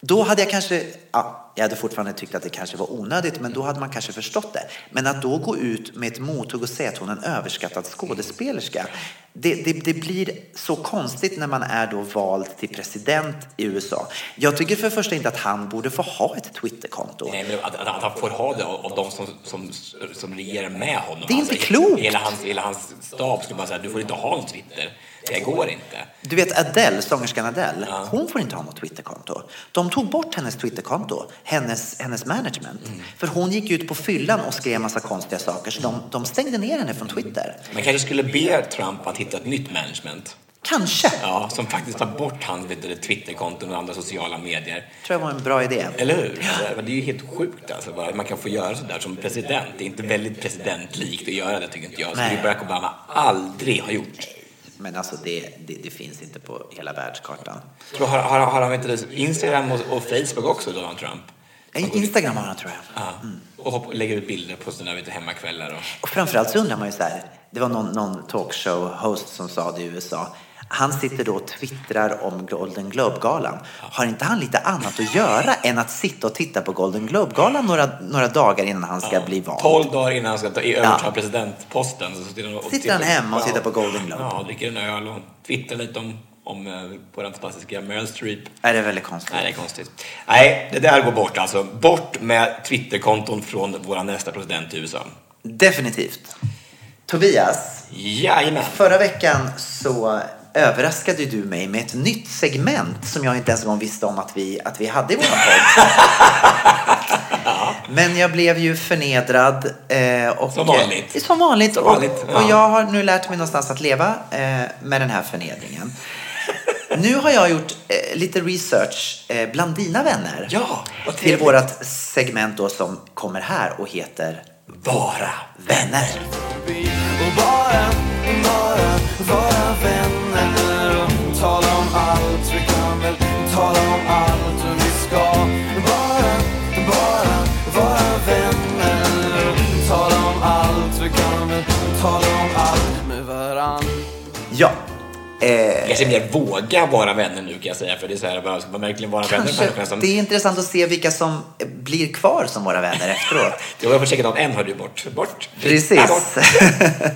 Då hade jag kanske, ja, jag hade fortfarande tyckt att det kanske var onödigt, men då hade man kanske förstått det. Men att då gå ut med ett mothugg och säga att hon är en överskattad skådespelerska, det, det, det blir så konstigt när man är då vald till president i USA. Jag tycker för det första inte att han borde få ha ett Twitterkonto. Nej, men att, att, han får ha det av de som, som, som regerar med honom. Det är inte Alltså, klokt. Hela hans, hela hans stab skulle bara säga du får inte ha en Twitter. Det går inte. Du vet Adele, sångerskan Adele, hon får inte ha något Twitterkonto. De tog bort hennes Twitterkonto, hennes, hennes management. För hon gick ut på fyllan och skrev massa konstiga saker, så de, de stängde ner henne från Twitter. Man kanske skulle be Trump att hitta ett nytt management. Kanske, Ja, som faktiskt tar bort hans Twitterkonton och andra sociala medier. tror jag var en bra idé. Eller hur? Men det är ju helt sjukt alltså, bara, att man kan få göra sådär som president. Det är inte väldigt presidentlikt att göra det, tycker inte jag. Så det Barack Obama aldrig har gjort. Men alltså det, det, det finns inte på hela världskartan. Tror, har, har, har han du, Instagram och, och Facebook också, Donald Trump? Instagram har han tror jag. Ja. Och hopp, lägger ut bilder på sina vet hemmakvällar. Och... Och framförallt så undrar man ju så här, det var någon, någon talkshow-host som sa det i USA. Han sitter då och twittrar om Golden Globe-galan. Har inte han lite annat att göra än att sitta och titta på Golden Globe-galan några, några dagar innan han ska bli vald? 12 dagar innan han ska ta, överta Ja. presidentposten så sitter han, och Sitter han hemma och tittar på Golden Globe? Ja, dricker en öl och twittrar lite om, om eh, på den fantastiska Meryl Streep. Är det väldigt konstigt? Nej, det är konstigt. Nej, det där går bort alltså. Bort med Twitterkonton från vår nästa president i USA. Definitivt. Tobias, Jajamän. förra veckan så överraskade du mig med ett nytt segment som jag inte ens en gång visste om att vi, att vi hade i vår podd. Men jag blev ju förnedrad. Eh, och, Som vanligt. Eh, som vanligt. Som vanligt, och, ja. och jag har nu lärt mig någonstans att leva eh, med den här förnedringen. Nu har jag gjort eh, lite research eh, bland dina vänner. Ja, vad Till vårat segment då som kommer här och heter Vara vänner. Och bara, bara vara vänner tala om allt Vi kan väl tala om allt och vi ska. Bara, bara vara vänner. Tala om allt Vi kan väl tala om allt med varann. Ja. Eh, Kanske mer våga vara vänner nu kan jag säga. För det är så här, bara, ska man verkligen vara vänner med som... Det är intressant att se vilka som blir kvar som våra vänner efteråt. Jag har checkat av en har du bort. Bort. Precis. Bort.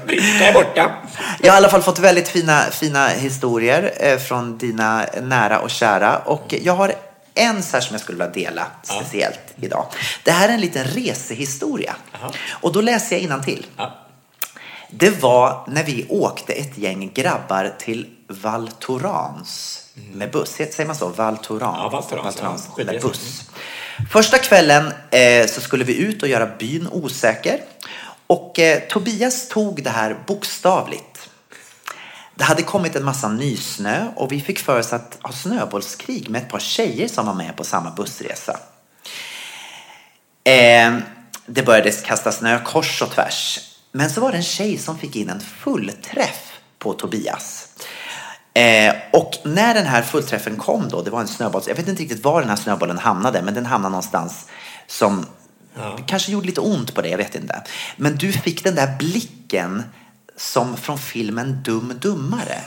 Britta är borta. Jag har i alla fall fått väldigt fina, fina historier eh, från dina nära och kära. Och jag har en så här som jag skulle vilja dela speciellt idag. Det här är en liten resehistoria. Och då läser jag till. Ja. Det var när vi åkte ett gäng grabbar till Val Thorens med buss. Säger man så? Val Thorens? Ja, Val Thorens, ja. med buss. Första kvällen eh, så skulle vi ut och göra byn osäker. Och eh, Tobias tog det här bokstavligt. Det hade kommit en massa nysnö och vi fick för oss att ha snöbollskrig med ett par tjejer som var med på samma bussresa. Eh, det började kasta snö kors och tvärs. Men så var det en tjej som fick in en fullträff på Tobias. Eh, och när den här fullträffen kom då, det var en snöboll, jag vet inte riktigt var den här snöbollen hamnade, men den hamnade någonstans som kanske gjorde lite ont på det, jag vet inte. Men du fick den där blicken som från filmen Dum Dummare.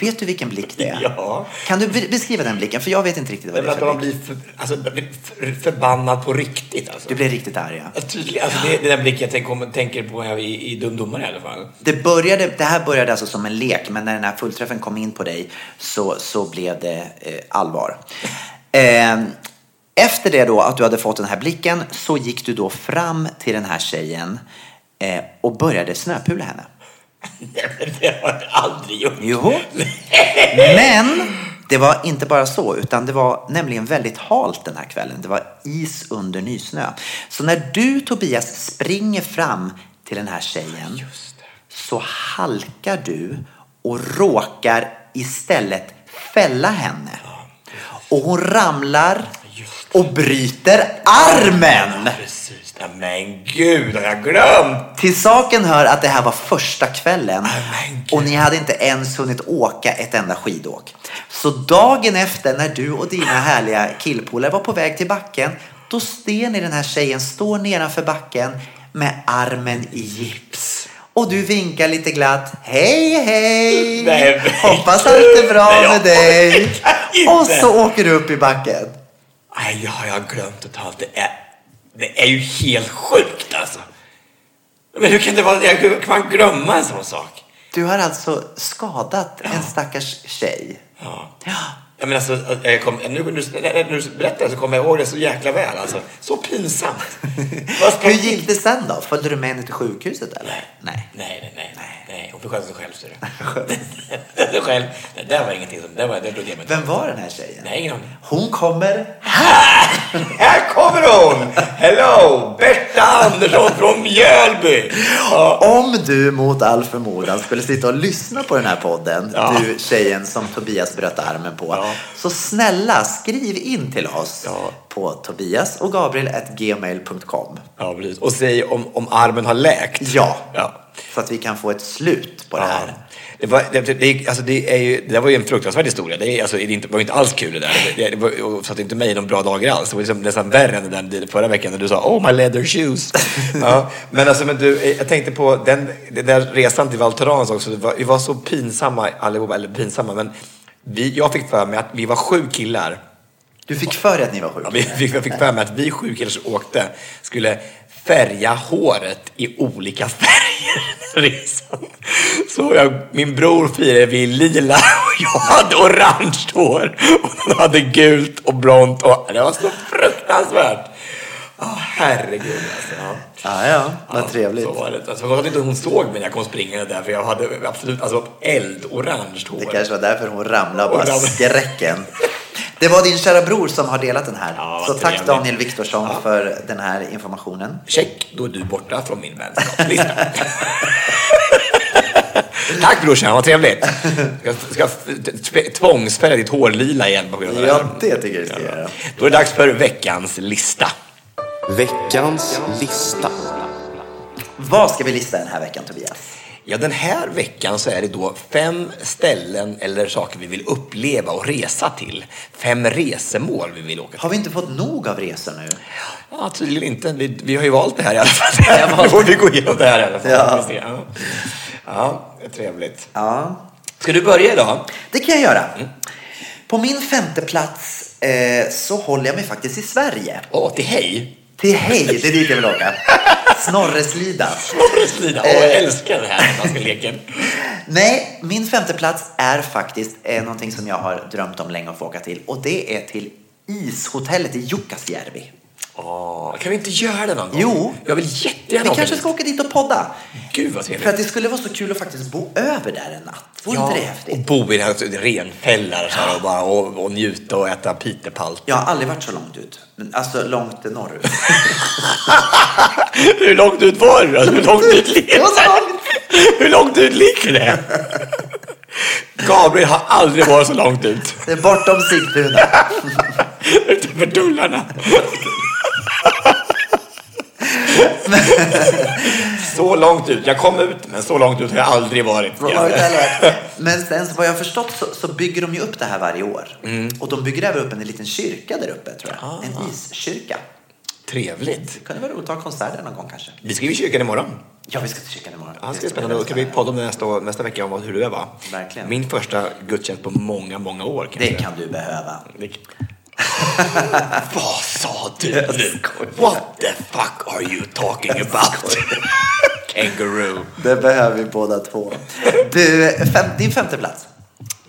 Vet du vilken blick det är? Ja. Kan du be- beskriva den blicken? För jag vet inte riktigt vad det är att för man blick. blir, för, alltså, blir för, förbannad på riktigt alltså. Du blev riktigt arg, ja. Tydligen, alltså det, det är den blicken jag tänker, tänker på i, i Dum Dummare i alla fall. Det, började, det här började alltså som en lek, men när den här fullträffen kom in på dig så, så blev det eh, allvar. Eh, efter det då, att du hade fått den här blicken, så gick du då fram till den här tjejen eh, och började snöpula henne. Nej, men det har jag aldrig gjort. Jo. Men det var inte bara så, utan det var nämligen väldigt halt den här kvällen. Det var is under nysnö. Så när du, Tobias, springer fram till den här tjejen så halkar du och råkar istället fälla henne. Och hon ramlar och bryter armen. Ja, men gud, har jag glömt? Till saken hör att det här var första kvällen gud. och ni hade inte ens hunnit åka ett enda skidåk. Så dagen efter när du och dina härliga killpolare var på väg till backen då ser ni den här tjejen stå nedanför backen med armen i gips. Och du vinkar lite glatt. Hej hej! Nej, Hoppas allt är bra Nej, jag med dig. Och så åker du upp i backen. Nej, det har jag glömt totalt. Det är, det är ju helt sjukt alltså. Men hur kan det vara, hur kan man glömma en sån sak? Du har alltså skadat en stackars tjej. Ja. Jag menar, alltså, jag kom, nu, nu, när du berättar så kommer jag ihåg det så jäkla väl. Alltså. Så pinsamt. Hur gick det sen då? Följde du med henne till sjukhuset eller? Nej. Nej, nej, nej. nej, nej. Hon får sköta sig själv, ser du. själv. Det där var ingenting som... Det var det om. Vem var den här tjejen? Nej, ingen aning. Hon kommer Här kommer hon! Hello! Berta Andersson från Mjölby! Ja. Om du mot all förmodan skulle sitta och lyssna på den här podden, Ja. du tjejen som Tobias bröt armen på, Ja. Så snälla skriv in till oss Ja. på tobias och gabriel.gmail.com. ja, precis. Och säg om, om armen har läkt. Ja. ja. Så att vi kan få ett slut på det här. Det, var, det, det, alltså det, är ju, det där var ju en fruktansvärd historia. Det, är, alltså, det var inte alls kul det där. Det, det var, satte inte mig i någon bra dagar alls. Det var liksom nästan värre än den där förra veckan när du sa Oh my leather shoes. ja, men alltså, men du, jag tänkte på den, den där resan till Val Thorens också. Var, vi var så pinsamma allihopa, eller pinsamma, men vi, jag fick för mig att vi var sju killar. Du fick för dig att ni var Ja, sjuka. vi fick, jag fick för mig att vi sju killar som åkte skulle färga håret i olika färger. Så jag, min bror firade vi lila och jag hade orange hår. Och han hade gult och blont. Och det var så fruktansvärt. Oh, herregud alltså. Ja. Ja, ja, vad trevligt. Så var det. Alltså, jag att inte hon såg mig när jag kom springande där. För jag hade absolut alltså, eldorange hår. Det kanske var därför hon ramlade bara ramlade. skräcken. Det var din kära bror som har delat den här. Ja, Så tack trevligt. Daniel Viktorsson för den här informationen. Check, då är du borta från min vänskapslista. Tack brorsan, vad trevligt. Ska, ska tv- tvångsfärga ditt hår lila igen på grund av det här. Ja, det tycker jag vi ska göra. Då är det dags för veckans lista. Veckans lista. Vad ska vi lista den här veckan Tobias? Ja, den här veckan så är det då fem ställen eller saker vi vill uppleva och resa till. Fem resemål vi vill åka till. Har vi inte fått nog av resor nu? Ja, tydligen inte. Vi, vi har ju valt det här i alla fall. Nu får vi gå igenom det här i alla fall. Ja. Ja. är trevligt. Ja, Ska du börja idag? det kan jag göra. På min femte plats eh, så håller jag mig faktiskt i Sverige. Åh, till hej! Till Hej, det är dit jag vill åka. Snorreslida. Snorreslida. Åh, jag älskar den här danska leken. Nej, min femte plats är faktiskt eh, någonting som jag har drömt om länge att få åka till. Och det är till ishotellet i Jukkasjärvi. Åh, kan vi inte göra det någon gång? Jo. Jag vill jättegärna Vi åka kanske dit. ska åka dit och podda. Gud vad För att trevligt. det skulle vara så kul att faktiskt bo över där en natt. Vore Ja, inte det och häftigt? bo i den här renfällar så här, och, bara, och, och njuta och äta pitepalt. Jag har aldrig varit så långt ut. Men Alltså långt norrut. Hur långt ut var då? Hur långt ut ligger Det. Hur långt ut ligger det? Gabriel har aldrig varit så långt ut. Det är bortom Sigtuna. Utanför tullarna. Så långt ut. Jag kom ut, men så långt ut har jag aldrig varit. Men sen vad jag har förstått så, så bygger de ju upp det här varje år. Mm. Och de bygger även upp en liten kyrka där uppe tror jag. Ah. En iskyrka. Trevligt. Det kunde vara roligt att ha konserter någon gång kanske. Vi ska ju i kyrkan imorgon. Ja, vi ska till kyrkan imorgon. Ja, det ska bli spännande. Då kan vi podda om det nästa, nästa vecka om hur det var. Verkligen. Min första gudstjänst på många, många år. Kan Det kan du behöva. Vad sa du nu? What the fuck are you talking about? Kangaroo. Det behöver vi båda två. Du, fem, din femte plats.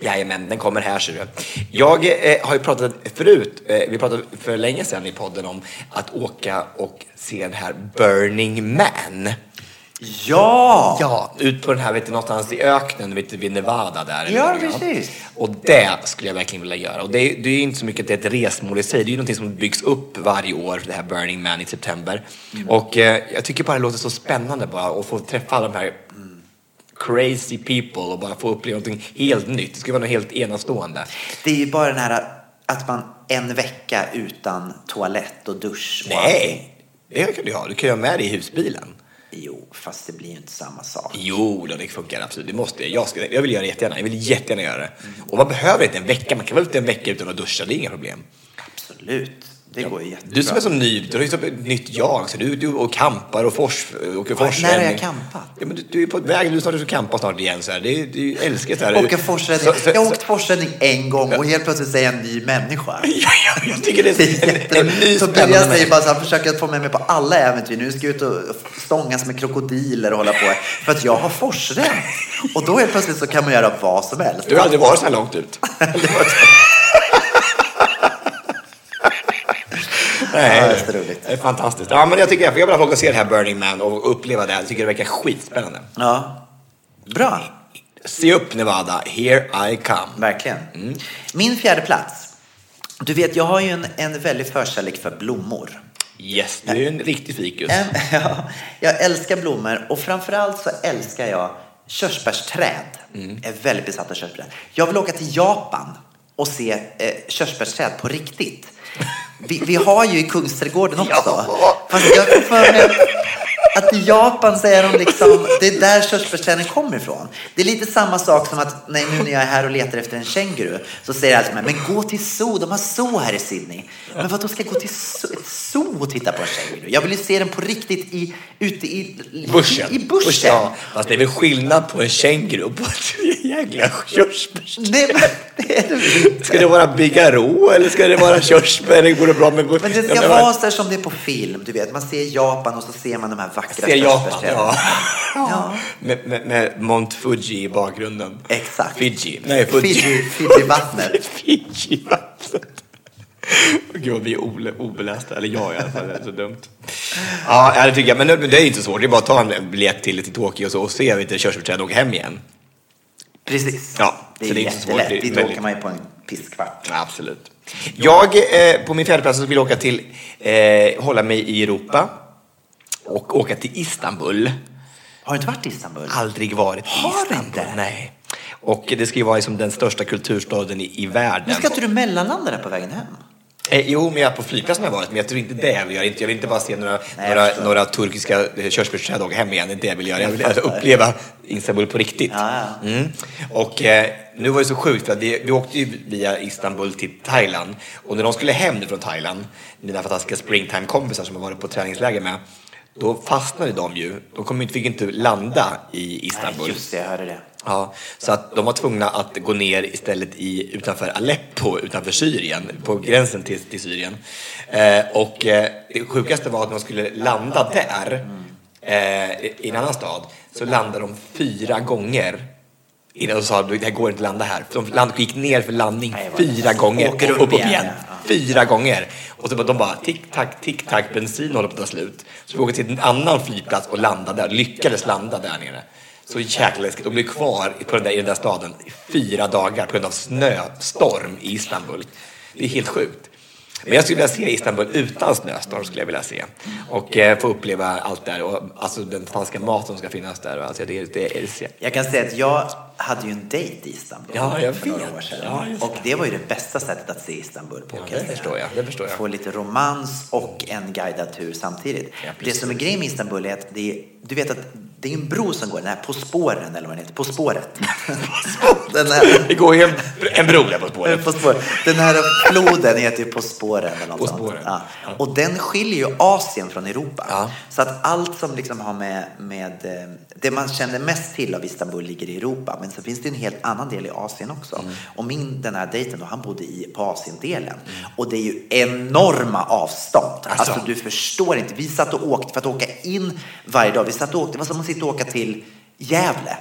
Jajamän, den kommer här ser du. Jag eh, har ju pratat förut, eh, vi pratade för länge sedan i podden om att åka och se den här Burning Man. Ja! Ja, ut på den här, vet du, någonstans i öknen, vet du, vid Nevada där. Ja, precis. Och det skulle jag verkligen vilja göra. Och det är, det är ju inte så mycket att det är ett resmål i sig, det är ju någonting som byggs upp varje år, det här Burning Man i september. Mm. Och eh, jag tycker bara det låter så spännande bara att få träffa alla de här crazy people och bara få uppleva någonting helt nytt. Det skulle vara något helt enastående. Det är ju bara den här att man en vecka utan toalett och dusch och allting. Nej, det kan du ha. Du kan ju ha med dig i husbilen. Jo, fast det blir ju inte samma sak. Jo, då, det funkar absolut. Det måste jag. Jag, ska, jag vill göra det jättegärna. Jag vill jättegärna göra det. Och man behöver inte en vecka. Man kan vara ute en vecka utan att duscha. Det är inga problem. Absolut. Det går ju jättebra. Du som är så ny, du har ju ett nytt jag. Så du, du och kampar och fors, åker När har forsränning. jag campat? Ja, men du, du är på väg. Du snart ska campa snart igen. Så här. Det, är- du älskar det här. Åker forsränning. Så- så- Jag har åkt forsränning en gång och helt plötsligt säger jag en ny människa. Ja, ja, jag tycker det Det är en, en ny Så spännande Tobias säger människa. bara så han försöker att få med mig på alla äventyr. Nu ska jag ut och stångas med krokodiler och hålla på. För att jag har forsrännt. Och då helt plötsligt så kan man göra vad som helst. Du har aldrig varit så här långt ut. Nej, Ja, det är roligt. Det är fantastiskt. Ja, men jag tycker jag vill bara få se det här Burning Man och uppleva det. Jag tycker det verkar skitspännande. Ja. Bra. Se upp Nevada, here I come. Verkligen. Mm. Min fjärde plats. Du vet, jag har ju en, en väldig förkärlek för blommor. Yes, du är en riktig fikus. Ja, jag älskar blommor och framförallt så älskar jag körsbärsträd. Mm. Jag är väldigt besatt av körsbärsträd. Jag vill åka till Japan och se eh, körsbärsträd på riktigt. Vi, vi har ju i Kungsträdgården också. Fast jag för mig att i Japan så är de liksom, det är där körsbärsträden kommer ifrån. Det är lite samma sak som att nej, nu när jag är här och letar efter en känguru så säger jag alltid men gå till zoo, de har zoo här i Sydney. Men vad då ska jag gå till zoo, zoo och titta på en känguru? Jag vill ju se den på riktigt i, ute i, Buschen. i, i buschen. Ja, fast det är väl skillnad på en känguru och på ett jäkla körsbärsträd. Nej, men det är det inte. Ska det vara bigarå eller ska det vara körsbär? Det går bra med... Men det ska vara så här som det är på film, du vet. Man ser Japan och så ser man de här vackra Ser Japan, körsbärsträden. ja. Ja. Med, med, med Mount Fuji i bakgrunden. Exakt. Fiji. Nej, Fuji. Fiji, Fiji-vattnet. Fiji-vattnet. Gud vi är obelästa, eller jag i alla fall, det är så dumt. Ja, det tycker jag, men det är inte så svårt. Det är bara att ta en biljett till, till Tokyo och, så, och se lite körsbärsträd och åka hem igen. Precis. Ja, det är så det är inte så svårt. jättelätt. Dit väldigt- åker man ju på en pisskvart. Ja, absolut. Jag, eh, på min fjärde plats så vill jag åka till, eh, hålla mig i Europa och åka till Istanbul. Har du inte varit i Istanbul? Aldrig varit i Har Istanbul. inte? Nej. Och det ska ju vara liksom den största kulturstaden i, i världen. Men ska inte du mellanlanda där på vägen hem? Eh, jo, men jag på flygplatsen har jag varit, men jag tror inte det jag vill göra. Inte- Jag vill inte bara se några, Nej, jag några, några turkiska eh, körsbärsträd och åka hem igen. Det är det jag vill göra. Jag vill Jag uppleva Istanbul på riktigt. Ja, ja. Mm. Och eh, nu var det så sjukt för att vi, vi åkte ju via Istanbul till Thailand och när de skulle hem från Thailand, mina fantastiska springtime-kompisar som har varit på träningsläger med, då fastnade de ju. De fick inte landa i Istanbul. Nej, just det, jag hörde det. Ja, så att de var tvungna att gå ner istället i, utanför Aleppo, utanför Syrien, på gränsen till, till Syrien. Eh, och eh, det sjukaste var att när de skulle landa där, eh, i en annan stad, så landade de fyra gånger innan de sa att det här går inte att landa här. De land, gick ner för landning Nej, fyra gånger och upp upp, igen, igen. Fyra gånger. Och så bara, de bara tick-tack, tick-tack, bensin håller på att ta slut. Så vi åkte till en annan flygplats och landade där, lyckades landa där nere. Så jäkla läskigt. De blev kvar på den där, i den där staden i fyra dagar på grund av snöstorm i Istanbul. Det är helt sjukt. Men jag skulle vilja se Istanbul utan snöstorm skulle jag vilja se. Och eh, få uppleva allt där och alltså den fantastiska maten som ska finnas där. Alltså, det, det älskar jag. Jag kan säga att jag hade ju en dejt i Istanbul Ja, jag för några vet. år sedan. Ja, och det var ju det bästa sättet att se Istanbul på. Ja, det förstår jag, det förstår jag. Få lite romans och en guidad tur samtidigt. Ja, det som är grejen med Istanbul är att det är, du vet att det är en bro som går, den här På spåren eller vad den heter, På spåret. den här, Det går ju en, en bro där på spåret. på spåret. Den här floden heter ju På spåren eller något På spåren. Ja. Och den skiljer ju Asien från Europa. Ja. Så att allt som liksom har med, med eh, det man känner mest till av Istanbul ligger i Europa. Men så finns det en helt annan del i Asien också. Mm. Och min, den här dejten då, han bodde i, på Asiendelen. Och det är ju enorma avstånd. Alltså. Alltså. du förstår inte. Vi satt och åkte för att åka in varje dag. Vi satt och åkte, det var som att sitta och åka till Gävle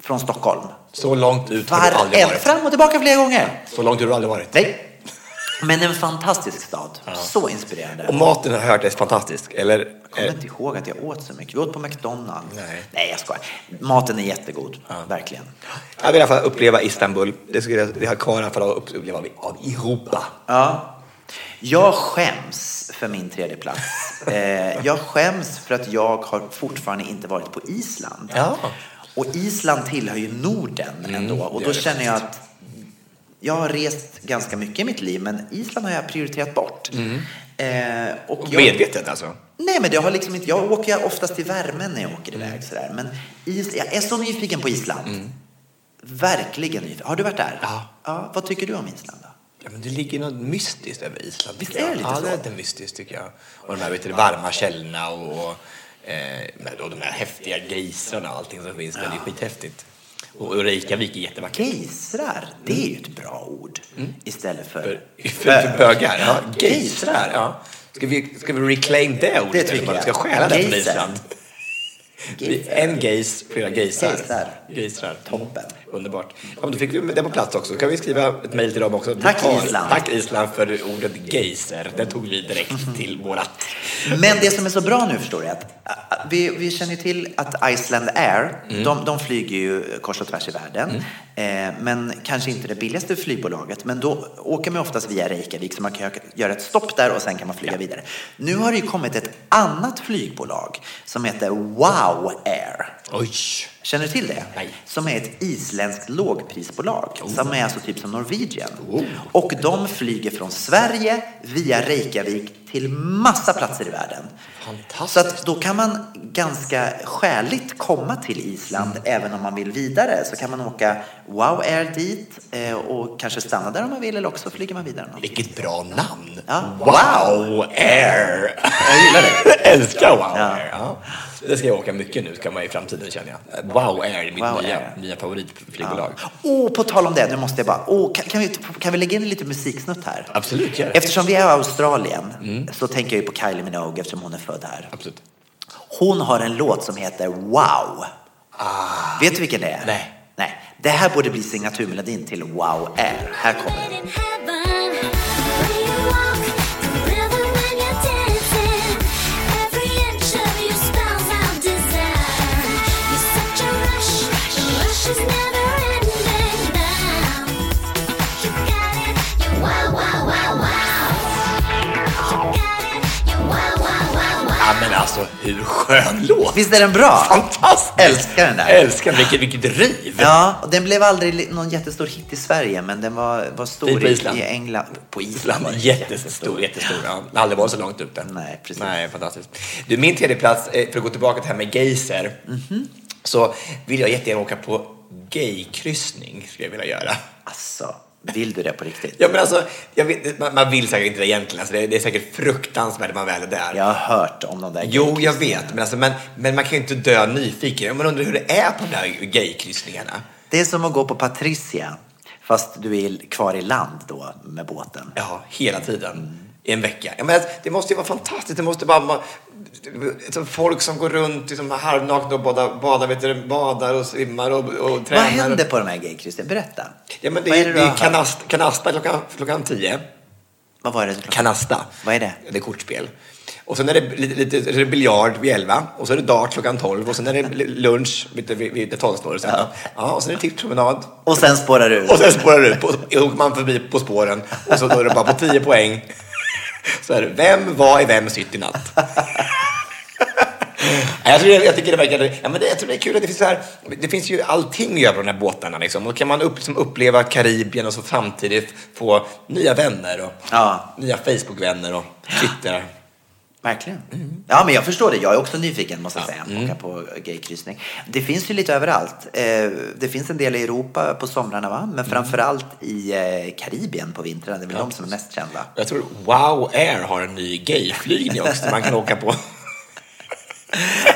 från Stockholm. Så långt ut har du aldrig Var, varit. fram och tillbaka flera gånger. Så långt har du aldrig varit. Nej. Men en fantastisk stad. Så inspirerande. Och maten har jag hört är fantastisk. Eller? Jag kommer inte ihåg att jag åt så mycket. Vi åt på McDonalds. Nej. Nej, jag skojar. Maten är jättegod. Verkligen. Jag vill i alla fall uppleva Istanbul. Det skulle jag har kvar fall att uppleva av, Europa. Ja. Jag skäms för min tredje plats. Eh, jag skäms för att jag har fortfarande inte varit på Island. Ja. Och Island tillhör ju Norden ändå. Och då känner jag att jag har rest ganska mycket i mitt liv, men Island har jag prioriterat bort. Eh, och jag, Medvetet alltså. Nej, men det har liksom inte, jag åker oftast till värmen när jag åker iväg sådär. Men is, jag är så nyfiken på Island. Verkligen nyfiken. Har du varit där? Ja. ja. Vad tycker du om Island då? Ja, men det ligger något mystiskt över Island. Visst är det lite ja, så? det är mystiskt tycker jag. Och de här vet du, varma källorna och, och, eh, och de här häftiga grisarna och allting som finns där. Det är skithäftigt. Och, Reykjavik är jättevackert. Gejsrar, det är ju ett bra ord. Istället för... För, för, för bögar? Ja, Gejsrar. Ja. Ska, vi, ska vi reclaim det ordet? Det tycker jag. Ska stjäla det från. Island? En gejs, flera. Gejsar. Gejsrar. Toppen. Underbart. Ja, men då fick vi det på plats också. kan vi skriva ett mejl till dem också. Tack, tar- Island. Tack Island för ordet geyser. Det tog vi direkt till vårat. Men det som är så bra nu förstår du att äh, vi, vi känner till att Iceland Air, de, de flyger ju kors och tvärs i världen. Eh, men kanske inte det billigaste flygbolaget. Men då åker man oftast via Reykjavik så man kan göra ett stopp där och sen kan man flyga vidare. Nu har det ju kommit ett annat flygbolag som heter Wow Air. Oj! Känner du till det? Nej. Som är ett isländskt lågprisbolag. Som är alltså typ som Norwegian. Och de flyger från Sverige via Reykjavik till massa platser i världen. Fantastiskt. Så att då kan man ganska skäligt komma till Island även om man vill vidare. Så kan man åka Wow Air dit eh, och kanske stanna där om man vill eller också flyger man vidare. någon. Vilket bra namn! Ja. Wow Air! Jag gillar det. Jag älskar Wow Ja. Air. Ja. Det ska jag åka mycket nu ska man i framtiden känner jag. Wow Air är mitt Wow nya, Air. nya favoritflygbolag. Oh, på tal om det, nu måste jag bara, oh, kan, kan, vi, kan vi lägga in en liten musiksnutt här? Absolut, gör det. Eftersom vi är i Australien så tänker jag ju på Kylie Minogue eftersom hon är född här. Absolut. Hon har en låt som heter Wow. Vet du vilken det är? Nej. Nej. Det här borde bli signaturmelodin till Wow Air. Här kommer den. Alltså hur skön låt! Visst är den bra? Fantastisk! Älskar den där. Älskar den. Vilket, vilket driv! Ja, och den blev aldrig någon jättestor hit i Sverige, men den var, var stor i, i England. På Island var den jättestor, jättestor. Ja. Den har aldrig varit så långt ute. Nej, precis. Nej, fantastiskt. Du, min tredje plats, eh, för att gå tillbaka till det här med geyser, så vill jag jättegärna åka på gaykryssning, skulle jag vilja göra. Alltså, vill du det på riktigt? Ja, men alltså, vet, man, man vill säkert inte det egentligen, alltså, det, det är säkert fruktansvärt när man väl är där. Jag har hört om de där Jo, jag vet, men, alltså, men, men man kan ju inte dö nyfiken. Man undrar hur det är på de där gaykryssningarna. Det är som att gå på Patricia, fast du är kvar i land då med båten. Ja, hela tiden. I en vecka. Ja, men alltså, det måste ju vara fantastiskt. Det måste bara alltså, folk som går runt liksom, halvnakna och badar, badar, vet du, badar och simmar och, och tränar. Vad händer på de här gaykryssen? Berätta. Ja, men det, Vad är, det det du är kanast, kanasta klockan, klockan tio. Vad var det? du- Kanasta. Vad är det? Det är kortspel. Och sen är det lite, lite så det biljard vid elva och så är det dart klockan tolv och sen är det lunch vid, vid, vid tolvsnåret. Ja. ja, och sen är det tipspromenad. Och sen spårar du ur. Och sen spårar det ut. På, åker man förbi På spåren och så då är det bara på 10 poäng. Så är det, vem var i vems hytt i natt? Jag, tror, jag tycker det verkar... Ja, men det, jag tror det är kul att det finns så här... Det finns ju allting att göra på de här båtarna. Liksom. Då kan man upp, liksom, uppleva Karibien och så samtidigt få nya vänner och Ja. nya Facebook-vänner och Twitter. Verkligen. Mm. Ja, men jag förstår det. Jag är också nyfiken, måste jag säga. Åka på gaykryssning. Det finns ju lite överallt. Eh, Det finns en del i Europa på somrarna, va? Mm. men framförallt i eh, Karibien på vintrarna. Det är väl de som är mest kända. Jag tror Wow Air har en ny gayflygning också man kan åka på.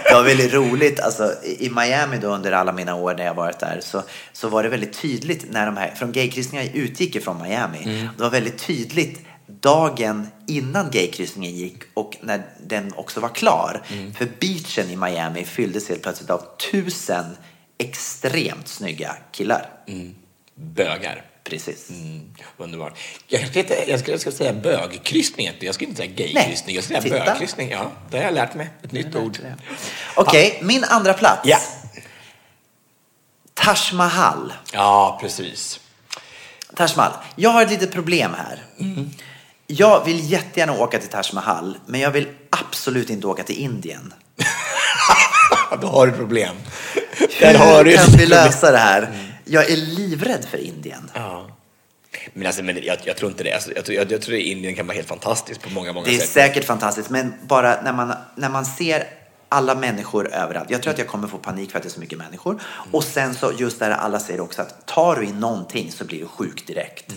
Det var väldigt roligt. Alltså, i i Miami då under alla mina år när jag varit där så, så var det väldigt tydligt när de här, från gaykryssningar utgick ifrån Miami. Mm. Det var väldigt tydligt dagen innan gaykryssningen gick och när den också var klar. Mm. För beachen i Miami fylldes helt plötsligt av tusen extremt snygga killar. Bögar. Precis. Mm, underbart. Jag, jag, skulle, jag skulle säga bögkryssning. Jag skulle inte säga gaykryssning. Jag skulle säga titta. bögkryssning. Ja, det har jag lärt mig. Ett nytt ord. Okej, min andra plats. Ja. Taj Mahal. Ja, precis. Taj Mahal. Jag har ett litet problem här. Jag vill jättegärna åka till Taj Mahal, men jag vill absolut inte åka till Indien. Då har du problem. Där har du Hur kan vi lösa det här? Jag är livrädd för Indien. Ja. Men, alltså, men jag, jag tror inte det. Alltså, jag, tror, jag, jag tror att Indien kan vara helt fantastiskt på många, många Det är sätt. säkert fantastiskt, men bara när man, när man ser alla människor överallt. Jag tror att jag kommer få panik för att det är så mycket människor. Och sen så just där alla säger också att tar du in någonting så blir du sjuk direkt.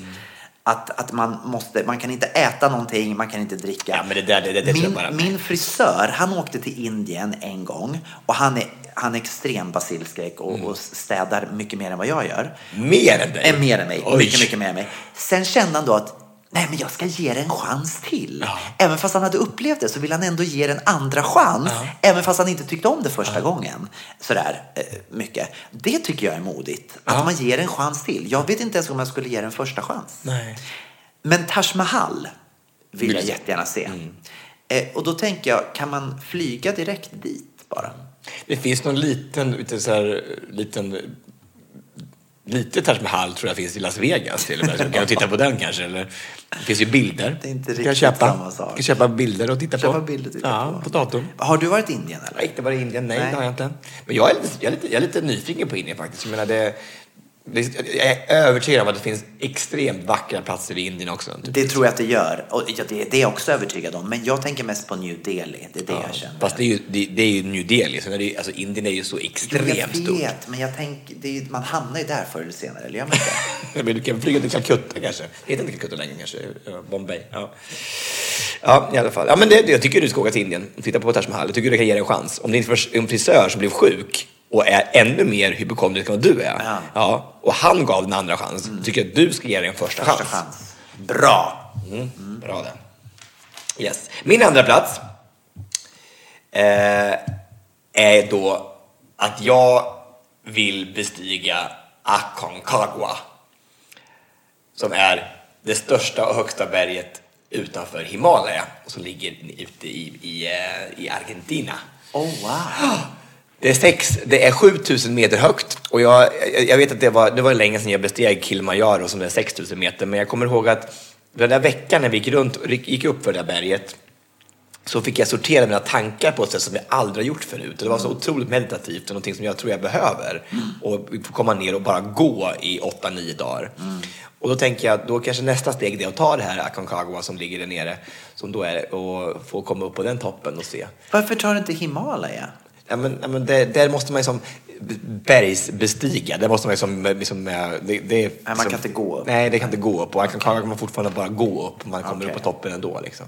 Att, att man måste, man kan inte äta någonting, man kan inte dricka. Ja, men det där- det- det- det min, bara- min frisör, han åkte till Indien en gång och han är, han är extrem basilskräck och, och städar mycket mer än vad jag gör. Mer än dig? Är mer än mig. Oj. Mycket, mycket mer än mig. Sen kände han då att Nej, men jag ska ge det en chans till. Även fast han hade upplevt det så vill han ändå ge det en andra chans. Även fast han inte tyckte om det första gången. Sådär eh, mycket. Det tycker jag är modigt. Att man ger en chans till. Jag vet inte ens om jag skulle ge den första chans. Nej. Men Taj Mahal vill jag jättegärna se. Eh, och då tänker jag, kan man flyga direkt dit bara? Det finns någon liten, lite så här, liten Lite Taj Mahal tror jag finns i Las Vegas till och med. Så kan du titta på den kanske? Eller, det finns ju bilder. Det är inte Du kan riktigt köpa, samma sak. Kan köpa bilder och titta Köpa på. bilder titta ja, på. på datorn. Har du varit i Indien eller? Nej, inte bara i Indien. Nej, Nej. det har jag inte. Men jag är lite, jag är lite, jag är lite nyfiken på Indien faktiskt. Jag menar, det, jag är övertygad om att det finns extremt vackra platser i Indien också. Typ. Det tror jag att det gör. Och ja, det, det är jag också övertygad om. Men jag tänker mest på New Delhi. Det är det jag känner. Fast det är ju, det, det är ju New Delhi. Så när det, alltså, Indien är ju så extremt jag stort. vet, men jag tänker, det ju- man hamnar ju där förr eller senare, eller gör man inte? Men du kan flyga till Calcutta kanske. Det heter inte Calcutta längre kanske. Ja, Bombay. Ja. ja, i alla fall. Ja, men det, jag tycker du ska åka till Indien och titta på Taj Mahal. Jag tycker du kan ge det en chans. Om din fris- en frisör som blev sjuk och är ännu mer hypokondrisk än vad du är. Ja. Ja, och han gav den andra chans. tycker jag att du ska ge det en första, Första chans. chans. Bra! Mm, bra det. Yes. Min andra plats eh, är då att jag vill bestiga Aconcagua. Som är det största och högsta berget utanför Himalaya och som ligger ute i, i, eh, i Argentina. Oh, wow. Det är, sex, det är 7000 meter högt och jag, jag, vet att det var, det var länge sedan jag besteg Kilimanjaro som är 6000 meter men jag kommer ihåg att den där veckan när vi gick runt och gick upp för det där berget så fick jag sortera mina tankar på ett sätt som jag aldrig har gjort förut. Det var så otroligt meditativt och någonting som jag tror jag behöver. Och få komma ner och bara gå i 8-9 dagar. Och då tänker jag, då kanske nästa steg är att ta det här Aconcagua som ligger där nere, som då är och få komma upp på den toppen och se. Varför tar du inte Himalaya? Ja, men, ja, men det, där måste man ju som bergsbestiga. Där måste man liksom, eh, det, det, är man som- kan inte gå upp. Nej, det kan inte gå upp. Och Aconcagua kan man fortfarande bara gå upp. Man kommer Okej. upp på toppen ändå. Liksom.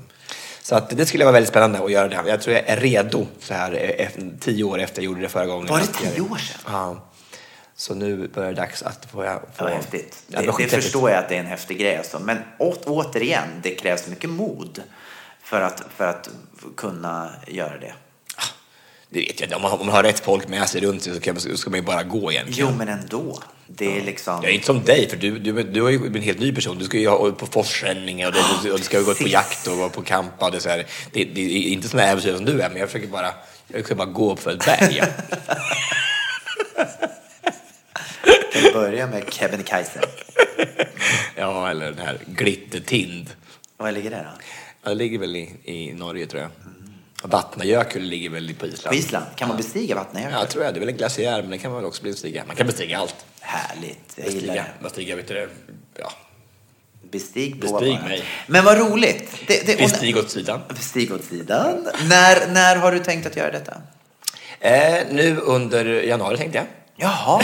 Så att det skulle vara väldigt spännande att göra det. Jag tror jag är redo så här eh, tio år efter jag gjorde det förra gången. Var det tio år sedan? Ja. Så nu börjar det dags att få... få Det var häftigt. Ja, Det, det förstår jag att det är en häftig grej. Alltså. Men å, återigen, det krävs mycket mod för att, för att kunna göra det. Det vet jag. Om man, om man har rätt folk med sig runt sig så kan så ska man ju bara gå egentligen. Jo, men ändå. Det är liksom... Jag är inte som dig, för du, du, du har ju en helt ny person. Du ska ju ha på forsränningar och, du, och du ska gå ut på jakt och vara på campa. Och det, är så här. Det, det är inte sådana äventyr som du är, men jag försöker bara, jag försöker bara gå upp för ett berg. Kan vi börja med Kebnekaise? ja, eller den här Glittertind. Var ligger det då? Ja, det ligger väl i, i Norge, tror jag. Vatnajökull ligger väl på Island? På Island? Kan man bestiga Vatnajökull? Ja, jag tror jag. Det är väl en glaciär, men det kan man väl också bestiga. Man kan bestiga allt. Härligt. Jag gillar Bestiga, det. bestiga vet du det? Ja. Bestig på Bestig mig. Men vad roligt. Det, det, Bestig åt sidan. Bestig åt sidan. När, när har du tänkt att göra detta? Eh, nu under januari tänkte jag. Jaha.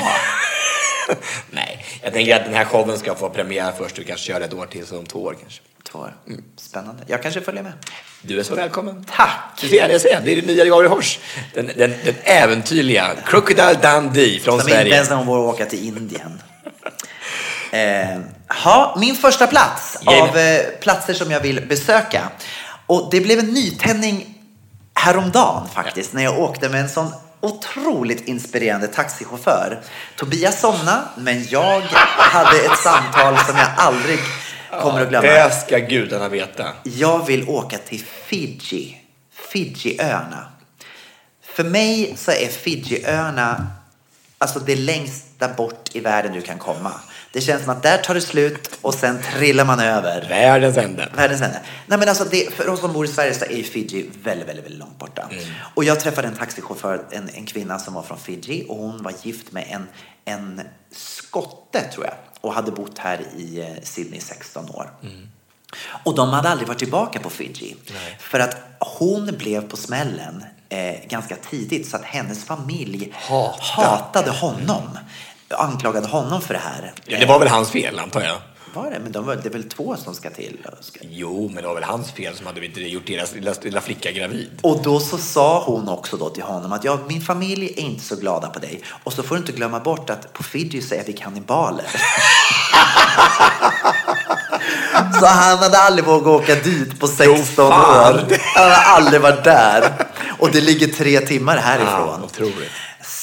Nej, jag tänker att den här showen ska få premiär först. Du kanske kör ett år till, så om två år kanske. Två år. Spännande. Jag kanske följer med. Du är så välkommen. Tack! Du ser, jag säger, det är det nya Gabrielhors. Den, den, den äventyrliga Crocodile Dundee från Som inte Sverige. ens någon vågar åka till Indien. Eh, ha, min första plats Jajamän. av eh, platser som jag vill besöka. Och det blev en nytändning häromdagen faktiskt när jag åkte med en sån otroligt inspirerande taxichaufför. Tobias somnade, men jag hade ett samtal som jag aldrig kommer att glömma. Det ska gudarna veta. Jag vill åka till Fiji. Fijiöarna. För mig så är Fijiöarna alltså det längsta bort i världen du kan komma. Det känns som att där tar det slut och sen trillar man över. Världens ände. Världens ände. Nej, men alltså det, för oss som bor i Sverige så är Fiji väldigt, väldigt, väldigt långt borta. Och jag träffade en taxichaufför, en, en kvinna som var från Fiji och hon var gift med en, en skotte tror jag och hade bott här i eh, Sydney i 16 år. Och de hade aldrig varit tillbaka på Fiji. För att hon blev på smällen eh, ganska tidigt så att hennes familj Hatar. hatade honom. Anklagade honom för det här. Ja, det var väl hans fel, antar jag. Var det? Men de var, det är väl två som ska till? Ska... Jo, men det var väl hans fel som hade inte gjort deras lilla, lilla flicka gravid. Och då så sa hon också då till honom att ja, min familj är inte så glada på dig. Och så får du inte glömma bort att på Fiji så är vi kannibaler. så han hade aldrig vågat åka dit på 16 fan. år. Han hade aldrig varit där. Och det ligger tre timmar härifrån. Ja, otroligt.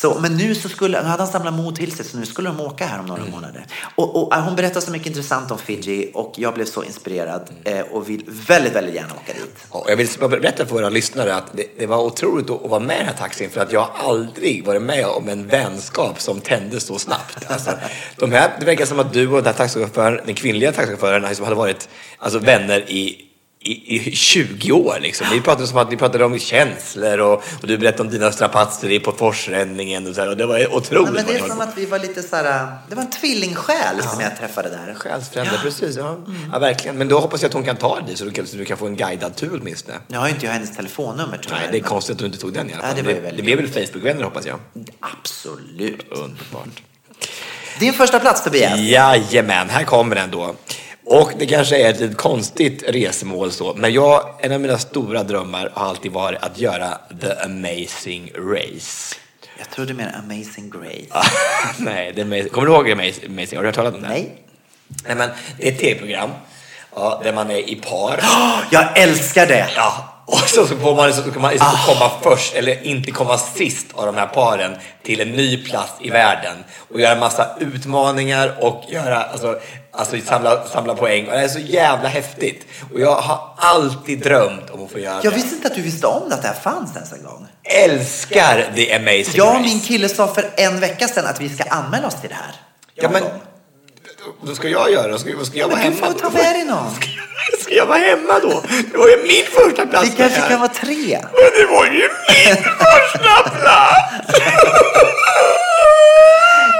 Så, men nu så skulle, nu hade han samlat mod till sig så nu skulle de åka här om några månader. Och, och, äh, hon berättade så mycket intressant om Fiji och jag blev så inspirerad eh, och vill väldigt, väldigt gärna åka dit. Ja, jag vill berätta för våra lyssnare att det, det var otroligt att, att vara med i den här taxin för att jag har aldrig varit med om en vänskap som tändes så snabbt. Alltså, de här, det verkar som att du och den här taxichauffören, den kvinnliga taxichauffören, liksom hade varit alltså, vänner i i, i 20 år liksom. Ni pratade som att ni pratade om känslor och, och du berättade om dina strapatser på forsränningen och, så här, och det var otroligt. Nej, men det är som att vi var lite så här, det var en tvillingsjäl som jag träffade där. Själsfrände, precis. Ja. ja, verkligen. Men då hoppas jag att hon kan ta dig så du kan, så du kan få en guidad tur åtminstone. Nu har ju inte jag hennes telefonnummer tyvärr. Nej, det är men- konstigt att du inte tog den i alla Ja, fall. ju det, väldigt det blev väl Facebook-vänner hoppas jag. Absolut. Underbart. Din första plats Tobias. Jajamän, här kommer den då. Och det kanske är ett lite konstigt resmål så, men jag, en av mina stora drömmar har alltid varit att göra The Amazing Race. Jag trodde mer Amazing Grace. Nej, det är amazing. kommer du ihåg Amazing? Har du hört talas om det? Nej. Nej, men det är ett tv-program ja, där man är i par. Jag älskar det! Ja, och så så får man, så ska man istället komma först, eller inte komma sist av de här paren till en ny plats i världen och göra massa utmaningar och göra, alltså, alltså samla, samla poäng. Och det är så jävla häftigt. Och jag har alltid drömt om att få göra Jag det. visste inte att du visste om att det här fanns ens en gång. Älskar The Amazing Jag och Race. min kille sa för en vecka sedan att vi ska anmäla oss till det här. Ja, men då ska jag göra det. Ska, ska jag vara Men du hemma? får ta med dig någon. Ska jag vara hemma då? Det var ju min första plats. Vi kanske kan vara tre. Men det var ju min första plats!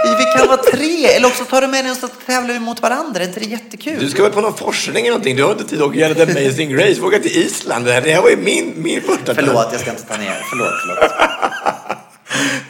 Vi kan vara tre. Eller också tar du med dig och så tävlar vi mot varandra. Är inte det jättekul? Du ska väl på någon forskning eller någonting? Du har inte tid att göra The Amazing Race. Åka till Island. Det här, det här var ju min, min första Förlåt, jag ska inte ta ner. Förlåt, förlåt.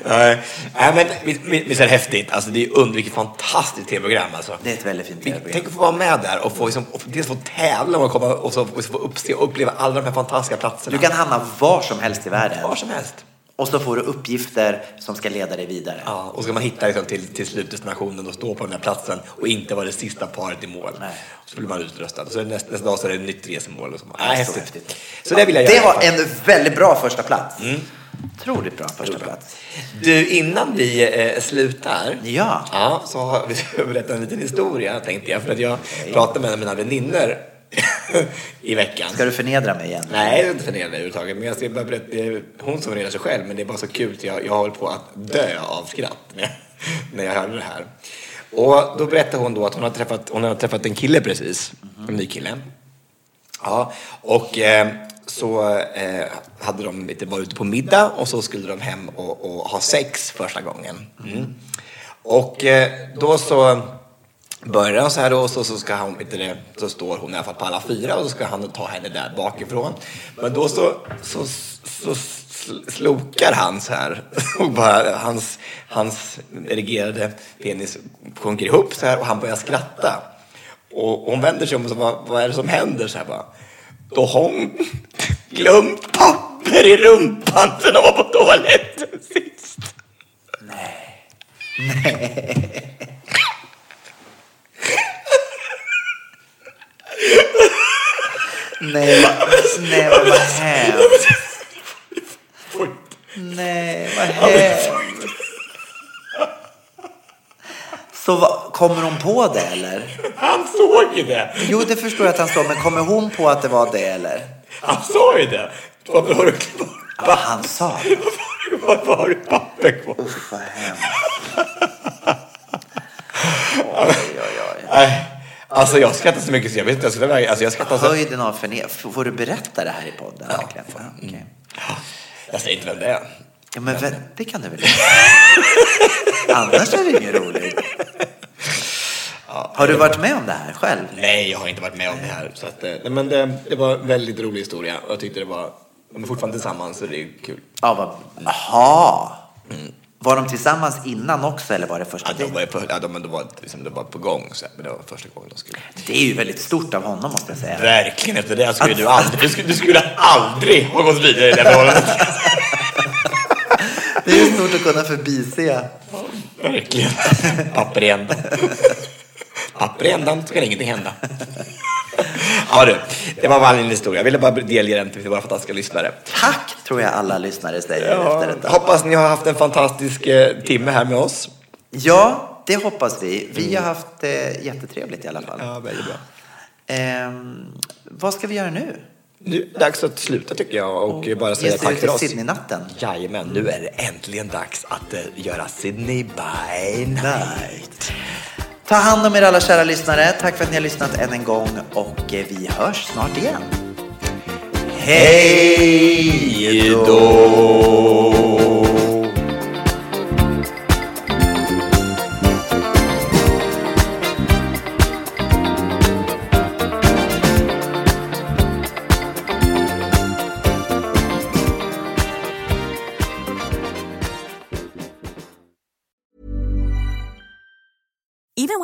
Nej, Nej, men visst- är det häftigt? Alltså, det är under, vilket fantastiskt tv-program alltså. Det är ett väldigt fint tv-program. Tänk att få vara med där och få, liksom, och dels få tävla och, komma, och så, och så få uppse och uppleva alla de här fantastiska platserna. Du kan hamna var som helst i världen. Var som helst. Och så får du uppgifter som ska leda dig vidare. Ja, och ska man hitta liksom, till, till slutdestinationen och stå på den här platsen och inte vara det sista paret i mål. Nej. Så blir man utröstad. Så nästa, nästa dag så är det ett nytt resmål. Och så. Ja, så häftigt. Så det vill jag Det göra. var en väldigt bra första plats. Otroligt bra första plats. Du, innan vi eh, slutar Ja. Ja, så har vi berättat en liten historia tänkte jag. För att jag pratade med mina vänner i veckan. Ska du förnedra mig igen? Nej, det är inte förnedrande överhuvudtaget. Men jag ska bara berätta, det är hon som förnedrar sig själv, men det är bara så kul jag, jag håller på att dö av skratt när jag, när jag hörde det här. Och då berättade hon då att hon har träffat, hon har träffat en kille precis, en ny kille. Ja, och eh, så eh, hade de lite, var ute på middag och så skulle de hem och, och ha sex första gången. Mm. Och eh, då så börjar han så här då, så, så ska hon, inte det, så står hon i alla fall på alla fyra och så ska han ta henne där bakifrån. Men då så, så, så, så slokar han så här och bara hans, hans erigerade penis sjunker ihop så här och han börjar skratta. Och hon vänder sig om och så vad, vad är det som händer? Så här bara. Då har hon glömt papper i rumpan sen hon var på toaletten sist. Nej, Nej. nej, vad, vad hemskt. Nej, vad hemskt. Så vad, kommer hon på det eller? Han såg ju det. Jo, det förstår jag att han står, men kommer hon på att det var det eller? Han sa ju det. Varför har du Ja, han sa det. Varför har du papper kvar? Usch, vad hemskt. Oj, oj, oj. Alltså jag skrattar så mycket så jag vet inte. Jag, skulle, alltså jag skrattar så... Höjden av förne... Får du berätta det här i podden? verkligen? Ja, okej. Jag säger inte vem det är. Ja, men vä- det kan du väl Annars är det inget roligt. Har du varit med om det här själv? Nej, jag har inte varit med om det här. Så att, eh, nej, men det, det var en väldigt rolig historia och jag tyckte det var... De är fortfarande tillsammans så det är kul. Ja, vad... Jaha. Var de tillsammans innan också eller var det första Ja, de var, på, ja, de, de var, liksom, de var på gång, så, men det var första gången de skulle... Det är ju väldigt stort av honom måste jag säga. Verkligen, efter det skulle du aldrig... Du skulle, du skulle aldrig ha gått vidare i det förhållandet. Det är ju stort att kunna förbise. Verkligen. Papper i ändan. Ändan ska ingenting hända. Ja du, det var bara en historia. Jag ville bara delge den till våra fantastiska lyssnare. Tack tror jag alla lyssnare säger Ja, efter detta. hoppas ni har haft en fantastisk eh, timme här med oss. Ja, det hoppas vi. Vi har haft det jättetrevligt i alla fall. Ja, väldigt bra. Ehm, vad ska vi göra nu? Nu är dags att sluta tycker jag och bara Ge säga tack i oss. Sydney-natten. Jajamän, nu är det äntligen dags att eh, göra Sydney by night. Ta hand om er alla kära lyssnare. Tack för att ni har lyssnat än en gång och eh, vi hörs snart igen. Hej då!